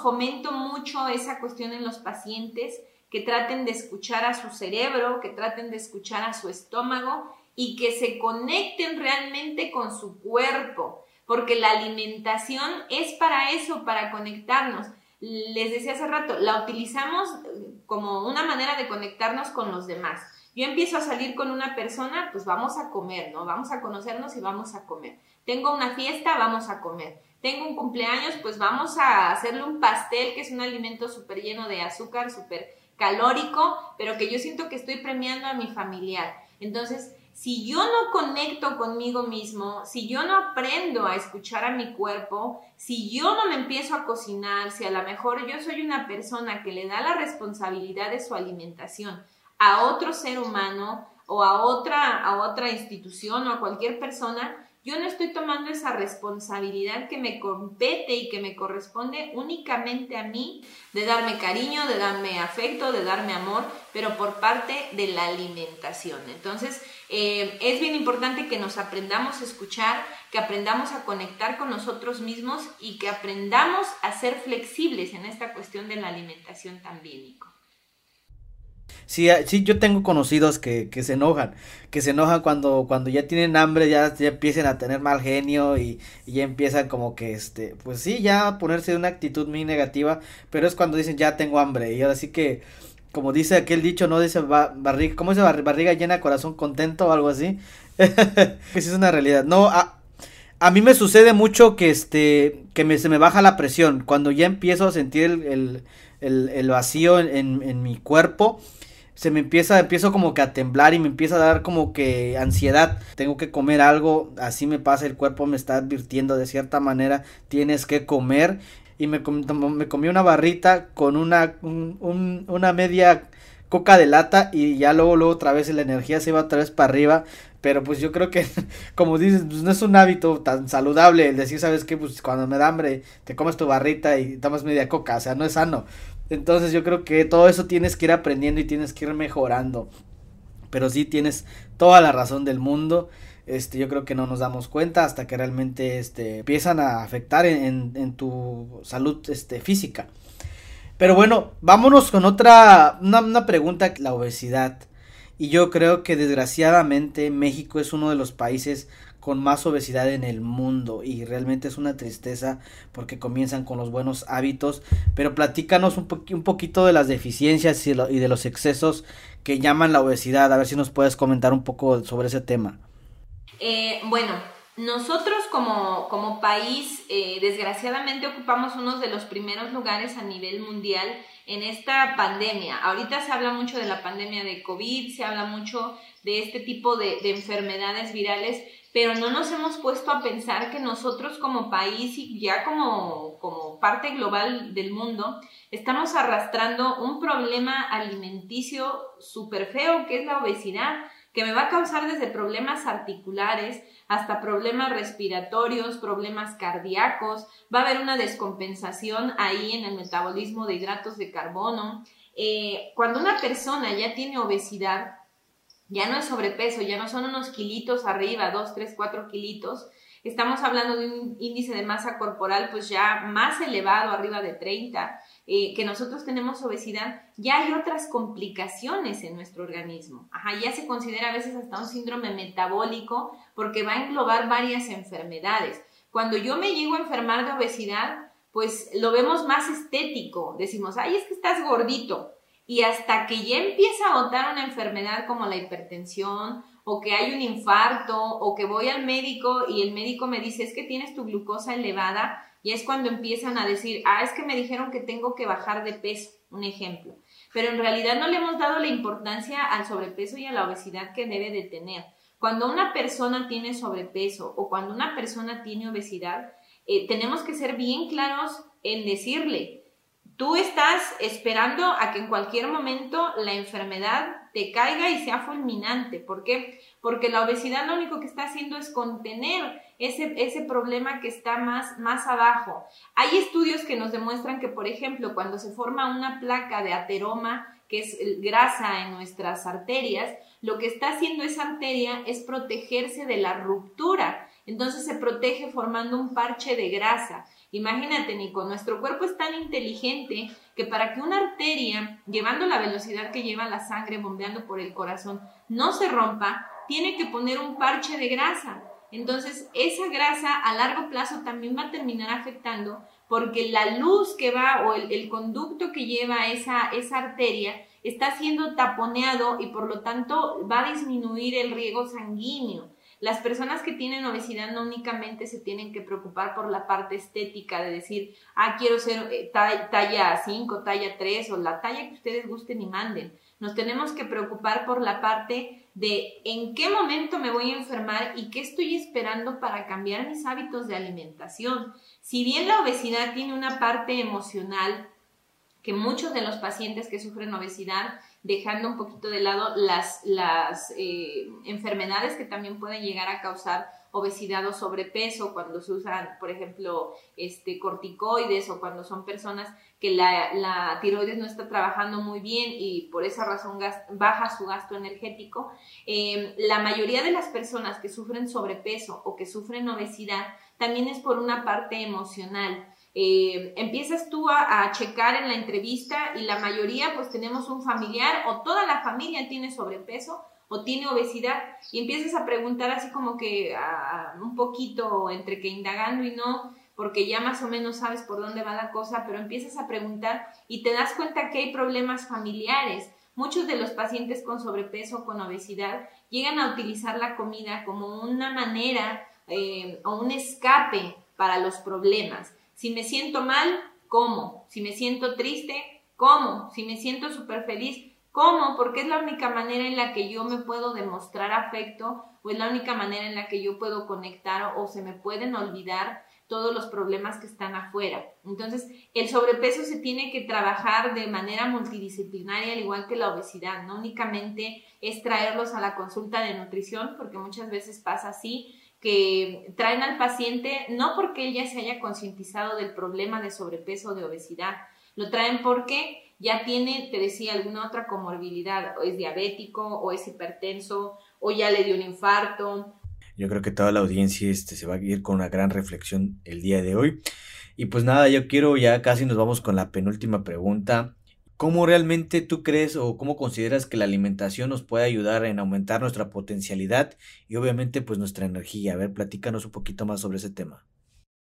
fomento mucho esa cuestión en los pacientes, que traten de escuchar a su cerebro, que traten de escuchar a su estómago y que se conecten realmente con su cuerpo porque la alimentación es para eso, para conectarnos. Les decía hace rato, la utilizamos eh, como una manera de conectarnos con los demás. Yo empiezo a salir con una persona, pues vamos a comer, ¿no? Vamos a conocernos y vamos a comer. Tengo una fiesta, vamos a comer. Tengo un cumpleaños, pues vamos a hacerle un pastel, que es un alimento súper lleno de azúcar, súper calórico, pero que yo siento que estoy premiando a mi familiar. Entonces, si yo no conecto conmigo mismo, si yo no aprendo a escuchar a mi cuerpo, si yo no me empiezo a cocinar, si a lo mejor yo soy una persona que le da la responsabilidad de su alimentación a otro ser humano o a otra, a otra institución o a cualquier persona, yo no estoy tomando esa responsabilidad que me compete y que me corresponde únicamente a mí de darme cariño, de darme afecto, de darme amor, pero por parte de la alimentación. Entonces, eh, es bien importante que nos aprendamos a escuchar, que aprendamos a conectar con nosotros mismos y que aprendamos a ser flexibles en esta cuestión de la alimentación también, Nico. Sí, ah, sí, yo tengo conocidos que, que se enojan, que se enojan cuando, cuando ya tienen hambre, ya, ya empiezan a tener mal genio y, ya empiezan como que, este, pues sí, ya a ponerse una actitud muy negativa, pero es cuando dicen ya tengo hambre y ahora sí que, como dice aquel dicho, no dice barriga, ¿cómo dice barriga llena, corazón contento o algo así? que sí es una realidad. No, a, a mí me sucede mucho que este, que me, se me baja la presión, cuando ya empiezo a sentir el, el, el, vacío en, en mi cuerpo, se me empieza, empiezo como que a temblar y me empieza a dar como que ansiedad. Tengo que comer algo, así me pasa, el cuerpo me está advirtiendo de cierta manera, tienes que comer. Y me, me comí una barrita con una, una media coca de lata y ya luego, luego otra vez la energía se va otra vez para arriba. Pero pues yo creo que, como dices, pues no es un hábito tan saludable el decir, ¿sabes qué? Pues cuando me da hambre, te comes tu barrita y tomas media coca, o sea, no es sano. Entonces yo creo que todo eso tienes que ir aprendiendo y tienes que ir mejorando. Pero sí tienes toda la razón del mundo. Este, yo creo que no nos damos cuenta hasta que realmente este, empiezan a afectar en, en, tu salud este, física. Pero bueno, vámonos con otra, una, una pregunta, la obesidad. Y yo creo que desgraciadamente México es uno de los países con más obesidad en el mundo y realmente es una tristeza porque comienzan con los buenos hábitos, pero platícanos un, un poquito de las deficiencias y, de los excesos que llaman la obesidad, a ver si nos puedes comentar un poco sobre ese tema. Eh, bueno, nosotros como, como país eh, desgraciadamente ocupamos uno de los primeros lugares a nivel mundial en esta pandemia. Ahorita se habla mucho de la pandemia de COVID, se habla mucho de este tipo de enfermedades virales, pero no nos hemos puesto a pensar que nosotros como país y ya como, como parte global del mundo, estamos arrastrando un problema alimenticio súper feo que es la obesidad, que me va a causar desde problemas articulares hasta problemas respiratorios, problemas cardíacos, va a haber una descompensación ahí en el metabolismo de hidratos de carbono. Eh, cuando una persona ya tiene obesidad, ya no es sobrepeso, ya no son unos kilitos arriba, 2, 3, 4 kilitos. Estamos hablando de un índice de masa corporal pues ya más elevado, arriba de 30, eh, que nosotros tenemos obesidad, ya hay otras complicaciones en nuestro organismo. Ajá, ya se considera a veces hasta un síndrome metabólico porque va a englobar varias enfermedades. Cuando yo me llego a enfermar de obesidad, pues lo vemos más estético. Decimos, ay, es que estás gordito y hasta que ya empieza a notar una enfermedad como la hipertensión o que hay un infarto o que voy al médico y el médico me dice es que tienes tu glucosa elevada, Y es cuando empiezan a decir, ah, es que me dijeron que tengo que bajar de peso, un ejemplo. Pero en realidad no le hemos dado la importancia al sobrepeso y a la obesidad que debe de tener. Cuando una persona tiene sobrepeso o cuando una persona tiene obesidad, eh, tenemos que ser bien claros en decirle, tú estás esperando a que en cualquier momento la enfermedad te caiga y sea fulminante. ¿Por qué? Porque la obesidad lo único que está haciendo es contener ese, ese problema que está más, más abajo. Hay estudios que nos demuestran que, por ejemplo, cuando se forma una placa de ateroma, que es grasa en nuestras arterias, lo que está haciendo esa arteria es protegerse de la ruptura. Entonces se protege formando un parche de grasa. Imagínate, Nico, nuestro cuerpo es tan inteligente que para que una arteria, llevando la velocidad que lleva la sangre bombeando por el corazón, no se rompa, tiene que poner un parche de grasa. Entonces, esa grasa a largo plazo también va a terminar afectando porque la luz que va o el, conducto que lleva esa, esa arteria está siendo taponeado y por lo tanto va a disminuir el riego sanguíneo. Las personas que tienen obesidad no únicamente se tienen que preocupar por la parte estética de decir, ah, quiero ser eh, talla 5, talla 3 o la talla que ustedes gusten y manden. Nos tenemos que preocupar por la parte de en qué momento me voy a enfermar y qué estoy esperando para cambiar mis hábitos de alimentación. Si bien la obesidad tiene una parte emocional, que muchos de los pacientes que sufren obesidad, dejando un poquito de lado las, las eh, enfermedades que también pueden llegar a causar obesidad o sobrepeso, cuando se usan, por ejemplo, este, corticoides o cuando son personas que la, tiroides no está trabajando muy bien y por esa razón baja su gasto energético, eh, la mayoría de las personas que sufren sobrepeso o que sufren obesidad también es por una parte emocional. Eh, empiezas tú a, checar en la entrevista y la mayoría pues tenemos un familiar o toda la familia tiene sobrepeso o tiene obesidad y empiezas a preguntar así como que un poquito entre que indagando y no, porque ya más o menos sabes por dónde va la cosa, pero empiezas a preguntar y te das cuenta que hay problemas familiares. Muchos de los pacientes con sobrepeso, con obesidad, llegan a utilizar la comida como una manera eh, o un escape para los problemas. Si me siento mal, ¿cómo? Si me siento triste, ¿cómo? Si me siento súper feliz, ¿cómo? Porque es la única manera en la que yo me puedo demostrar afecto o es la única manera en la que yo puedo conectar o se me pueden olvidar todos los problemas que están afuera. Entonces, el sobrepeso se tiene que trabajar de manera multidisciplinaria, al igual que la obesidad. No únicamente es traerlos a la consulta de nutrición, porque muchas veces pasa así, que traen al paciente no porque ella se haya concientizado del problema de sobrepeso o de obesidad, lo traen porque ya tiene, te decía, alguna otra comorbilidad, o es diabético, o es hipertenso, o ya le dio un infarto. Yo creo que toda la audiencia este, se va a ir con una gran reflexión el día de hoy. Y pues nada, yo quiero, ya casi nos vamos con la penúltima pregunta. ¿Cómo realmente tú crees o cómo consideras que la alimentación nos puede ayudar en aumentar nuestra potencialidad y obviamente pues nuestra energía? A ver, platícanos un poquito más sobre ese tema.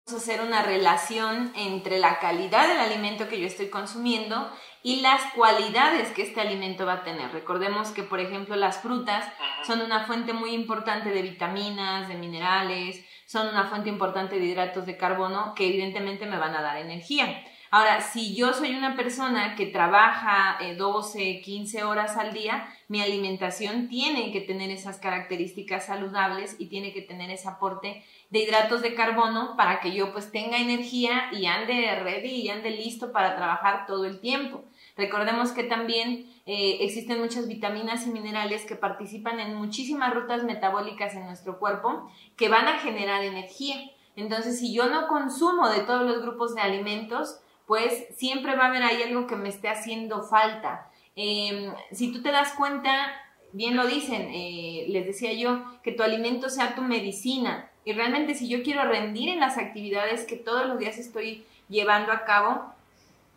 Vamos a hacer una relación entre la calidad del alimento que yo estoy consumiendo y las cualidades que este alimento va a tener. Recordemos que, por ejemplo, las frutas son una fuente muy importante de vitaminas, de minerales, son una fuente importante de hidratos de carbono que evidentemente me van a dar energía. Ahora, si yo soy una persona que trabaja 12, eh, 15 horas al día, mi alimentación tiene que tener esas características saludables y tiene que tener ese aporte de hidratos de carbono para que yo pues tenga energía y ande ready y ande listo para trabajar todo el tiempo. Recordemos que también eh, existen muchas vitaminas y minerales que participan en muchísimas rutas metabólicas en nuestro cuerpo que van a generar energía. Entonces, si yo no consumo de todos los grupos de alimentos, pues siempre va a haber ahí algo que me esté haciendo falta. Em, si tú te das cuenta, bien lo dicen, eh, les decía yo, que tu alimento sea tu medicina. Y realmente si yo quiero rendir en las actividades que todos los días estoy llevando a cabo,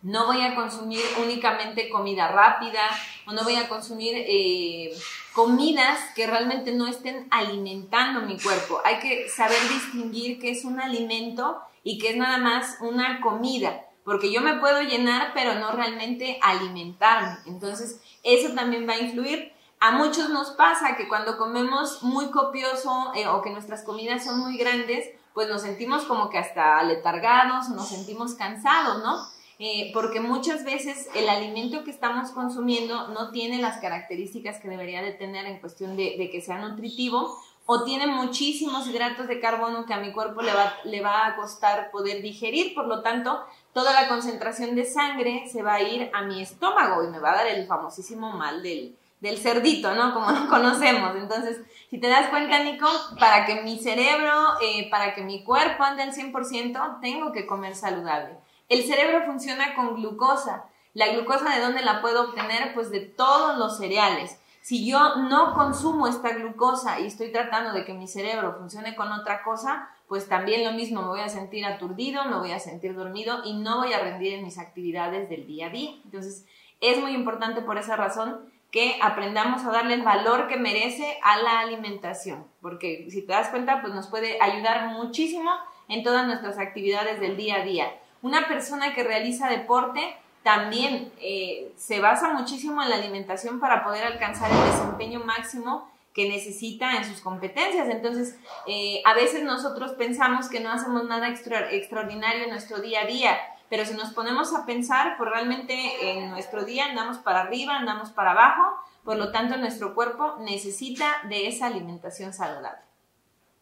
no voy a consumir únicamente comida rápida o no voy a consumir eh, comidas que realmente no estén alimentando mi cuerpo. Hay que saber distinguir qué es un alimento y qué es nada más una comida porque yo me puedo llenar, pero no realmente alimentarme. Entonces, eso también va a influir. A muchos nos pasa que cuando comemos muy copioso eh, o que nuestras comidas son muy grandes, pues nos sentimos como que hasta letargados, nos sentimos cansados, ¿no? Eh, porque muchas veces el alimento que estamos consumiendo no tiene las características que debería de tener en cuestión de, que sea nutritivo o tiene muchísimos hidratos de carbono que a mi cuerpo le va, le va a costar poder digerir, por lo tanto, toda la concentración de sangre se va a ir a mi estómago y me va a dar el famosísimo mal del, del cerdito, ¿no? Como lo conocemos. Entonces, si te das cuenta, Nico, para que mi cerebro, eh, para que mi cuerpo ande al 100%, tengo que comer saludable. El cerebro funciona con glucosa. La glucosa de dónde la puedo obtener? Pues de todos los cereales. Si yo no consumo esta glucosa y estoy tratando de que mi cerebro funcione con otra cosa, pues también lo mismo, me voy a sentir aturdido, me voy a sentir dormido y no voy a rendir en mis actividades del día a día. Entonces, es muy importante por esa razón que aprendamos a darle el valor que merece a la alimentación, porque si te das cuenta, pues nos puede ayudar muchísimo en todas nuestras actividades del día a día. Una persona que realiza deporte también eh, se basa muchísimo en la alimentación para poder alcanzar el desempeño máximo que necesita en sus competencias. Entonces, eh, a veces nosotros pensamos que no hacemos nada extraordinario en nuestro día a día, pero si nos ponemos a pensar, pues realmente en nuestro día andamos para arriba, andamos para abajo, por lo tanto nuestro cuerpo necesita de esa alimentación saludable.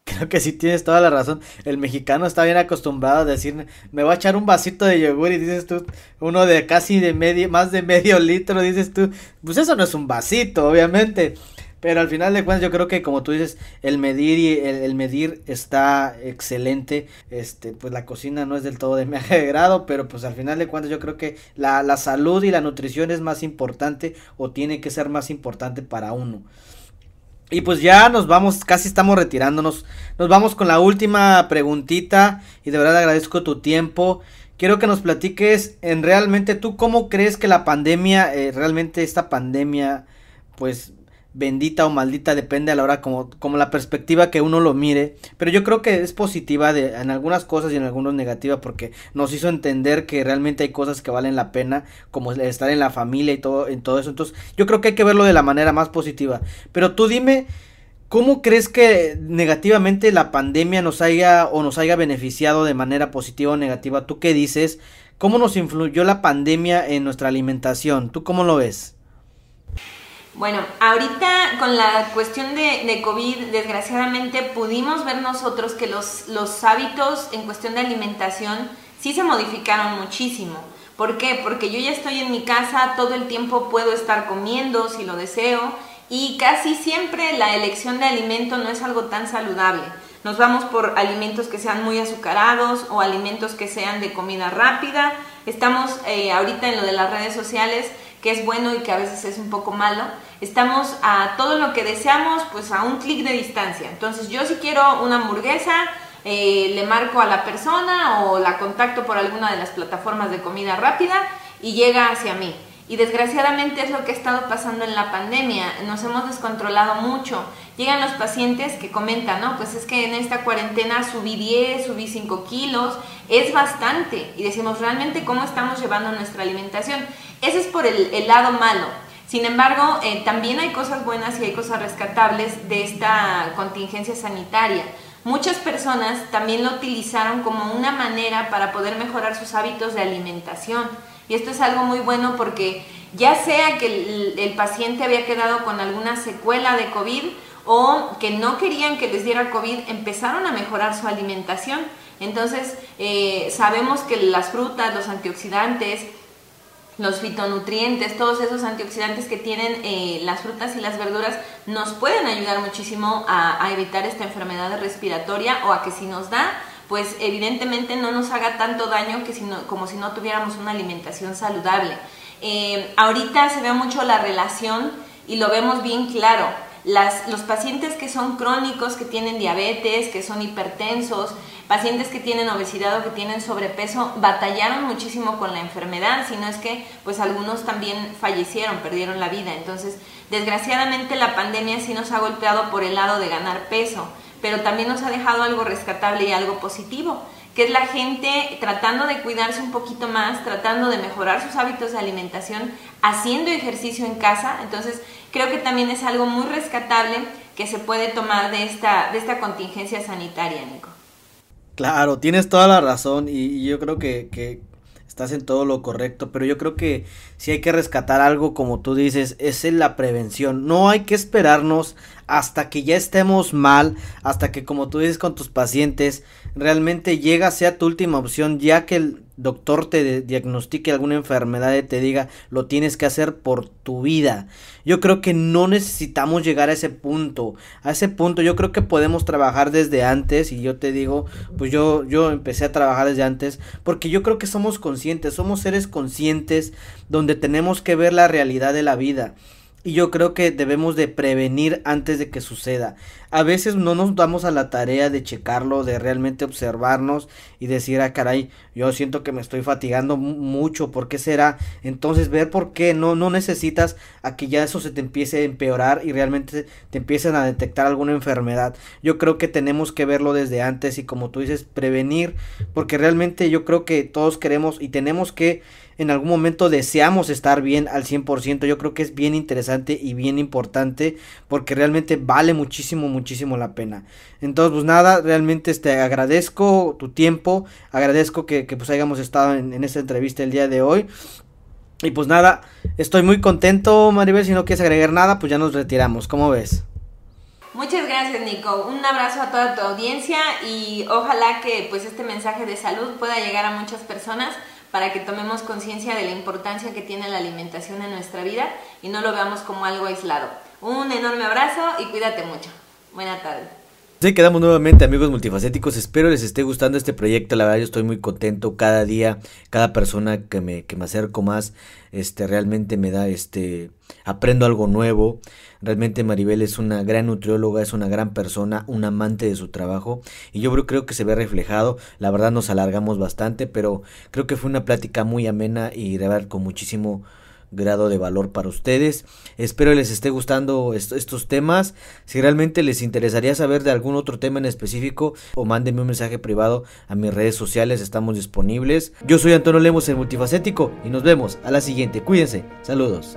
Creo que sí tienes toda la razón. El mexicano está bien acostumbrado a decir, me voy a echar un vasito de yogur y dices tú, uno de casi de medio, más de medio litro, dices tú, pues eso no es un vasito, obviamente. Pero al final de cuentas yo creo que como tú dices, el medir y el, medir está excelente. Este, pues la cocina no es del todo de mi agrado, pero pues al final de cuentas yo creo que la, la salud y la nutrición es más importante o tiene que ser más importante para uno. Y pues ya nos vamos, casi estamos retirándonos. Nos vamos con la última preguntita y de verdad agradezco tu tiempo. Quiero que nos platiques en realmente tú cómo crees que la pandemia, eh, realmente esta pandemia, pues bendita o maldita, depende a la hora como, como la perspectiva que uno lo mire, pero yo creo que es positiva de, en algunas cosas y en algunas negativa porque nos hizo entender que realmente hay cosas que valen la pena, como estar en la familia y todo, en todo eso, entonces yo creo que hay que verlo de la manera más positiva, pero tú dime, ¿cómo crees que negativamente la pandemia nos haya o nos haya beneficiado de manera positiva o negativa? ¿Tú qué dices? ¿Cómo nos influyó la pandemia en nuestra alimentación? ¿Tú cómo lo ves? Bueno, ahorita con la cuestión de, COVID, desgraciadamente pudimos ver nosotros que los, los hábitos en cuestión de alimentación sí se modificaron muchísimo. ¿Por qué? Porque yo ya estoy en mi casa, todo el tiempo puedo estar comiendo si lo deseo y casi siempre la elección de alimento no es algo tan saludable. Nos vamos por alimentos que sean muy azucarados o alimentos que sean de comida rápida. Estamos eh, ahorita en lo de las redes sociales que es bueno y que a veces es un poco malo, estamos a todo lo que deseamos, pues a un clic de distancia. Entonces yo si quiero una hamburguesa, eh, le marco a la persona o la contacto por alguna de las plataformas de comida rápida y llega hacia mí. Y desgraciadamente es lo que ha estado pasando en la pandemia. Nos hemos descontrolado mucho. Llegan los pacientes que comentan, ¿no? Pues es que en esta cuarentena subí 10, subí 5 kilos. Es bastante. Y decimos, ¿realmente cómo estamos llevando nuestra alimentación? Ese es por el, lado malo. Sin embargo, eh, también hay cosas buenas y hay cosas rescatables de esta contingencia sanitaria. Muchas personas también lo utilizaron como una manera para poder mejorar sus hábitos de alimentación. Y esto es algo muy bueno porque ya sea que el, paciente había quedado con alguna secuela de COVID o que no querían que les diera COVID, empezaron a mejorar su alimentación. Entonces, eh, sabemos que las frutas, los antioxidantes, los fitonutrientes, todos esos antioxidantes que tienen eh, las frutas y las verduras nos pueden ayudar muchísimo a, evitar esta enfermedad respiratoria o a que si nos da, pues evidentemente no nos haga tanto daño que si como si no tuviéramos una alimentación saludable. Eh, ahorita se ve mucho la relación y lo vemos bien claro. Las, los pacientes que son crónicos, que tienen diabetes, que son hipertensos, pacientes que tienen obesidad o que tienen sobrepeso batallaron muchísimo con la enfermedad, sino es que pues algunos también fallecieron, perdieron la vida. Entonces, desgraciadamente la pandemia sí nos ha golpeado por el lado de ganar peso, pero también nos ha dejado algo rescatable y algo positivo, que es la gente tratando de cuidarse un poquito más, tratando de mejorar sus hábitos de alimentación, haciendo ejercicio en casa. Entonces, creo que también es algo muy rescatable que se puede tomar de esta, de esta contingencia sanitaria, Nico. Claro, tienes toda la razón y, yo creo que, que estás en todo lo correcto, pero yo creo que si hay que rescatar algo, como tú dices, es en la prevención. No hay que esperarnos hasta que ya estemos mal, hasta que, como tú dices con tus pacientes, realmente llega sea tu última opción, ya que el doctor te diagnostique alguna enfermedad y te diga lo tienes que hacer por tu vida. Yo creo que no necesitamos llegar a ese punto. A ese punto yo creo que podemos trabajar desde antes y yo te digo, pues yo yo empecé a trabajar desde antes porque yo creo que somos conscientes, somos seres conscientes donde tenemos que ver la realidad de la vida. Y yo creo que debemos de prevenir antes de que suceda. A veces no nos damos a la tarea de checarlo, de realmente observarnos y decir, ah, caray, yo siento que me estoy fatigando mucho, ¿por qué será? Entonces ver por qué, no, no necesitas a que ya eso se te empiece a empeorar y realmente te empiecen a detectar alguna enfermedad. Yo creo que tenemos que verlo desde antes y como tú dices, prevenir, porque realmente yo creo que todos queremos y tenemos que en algún momento deseamos estar bien al 100%. Yo creo que es bien interesante y bien importante porque realmente vale muchísimo, muchísimo la pena. Entonces, pues nada, realmente te este, agradezco tu tiempo, agradezco que, pues hayamos estado en, esta entrevista el día de hoy. Y pues nada, estoy muy contento, Maribel. Si no quieres agregar nada, pues ya nos retiramos. ¿Cómo ves? Muchas gracias, Nico. Un abrazo a toda tu audiencia y ojalá que pues este mensaje de salud pueda llegar a muchas personas para que tomemos conciencia de la importancia que tiene la alimentación en nuestra vida y no lo veamos como algo aislado. Un enorme abrazo y cuídate mucho. Buena tarde. Sí, quedamos nuevamente amigos multifacéticos, espero les esté gustando este proyecto, la verdad yo estoy muy contento. Cada día, cada persona que me, que me acerco más, este, realmente me da, este, aprendo algo nuevo, realmente Maribel es una gran nutrióloga, es una gran persona, un amante de su trabajo, y yo creo, creo que se ve reflejado, la verdad nos alargamos bastante, pero creo que fue una plática muy amena y de verdad con muchísimo grado de valor para ustedes. Espero les esté gustando estos temas. Si realmente les interesaría saber de algún otro tema en específico o mándenme un mensaje privado a mis redes sociales, estamos disponibles. Yo soy Antonio Lemos el multifacético y nos vemos a la siguiente. Cuídense. Saludos.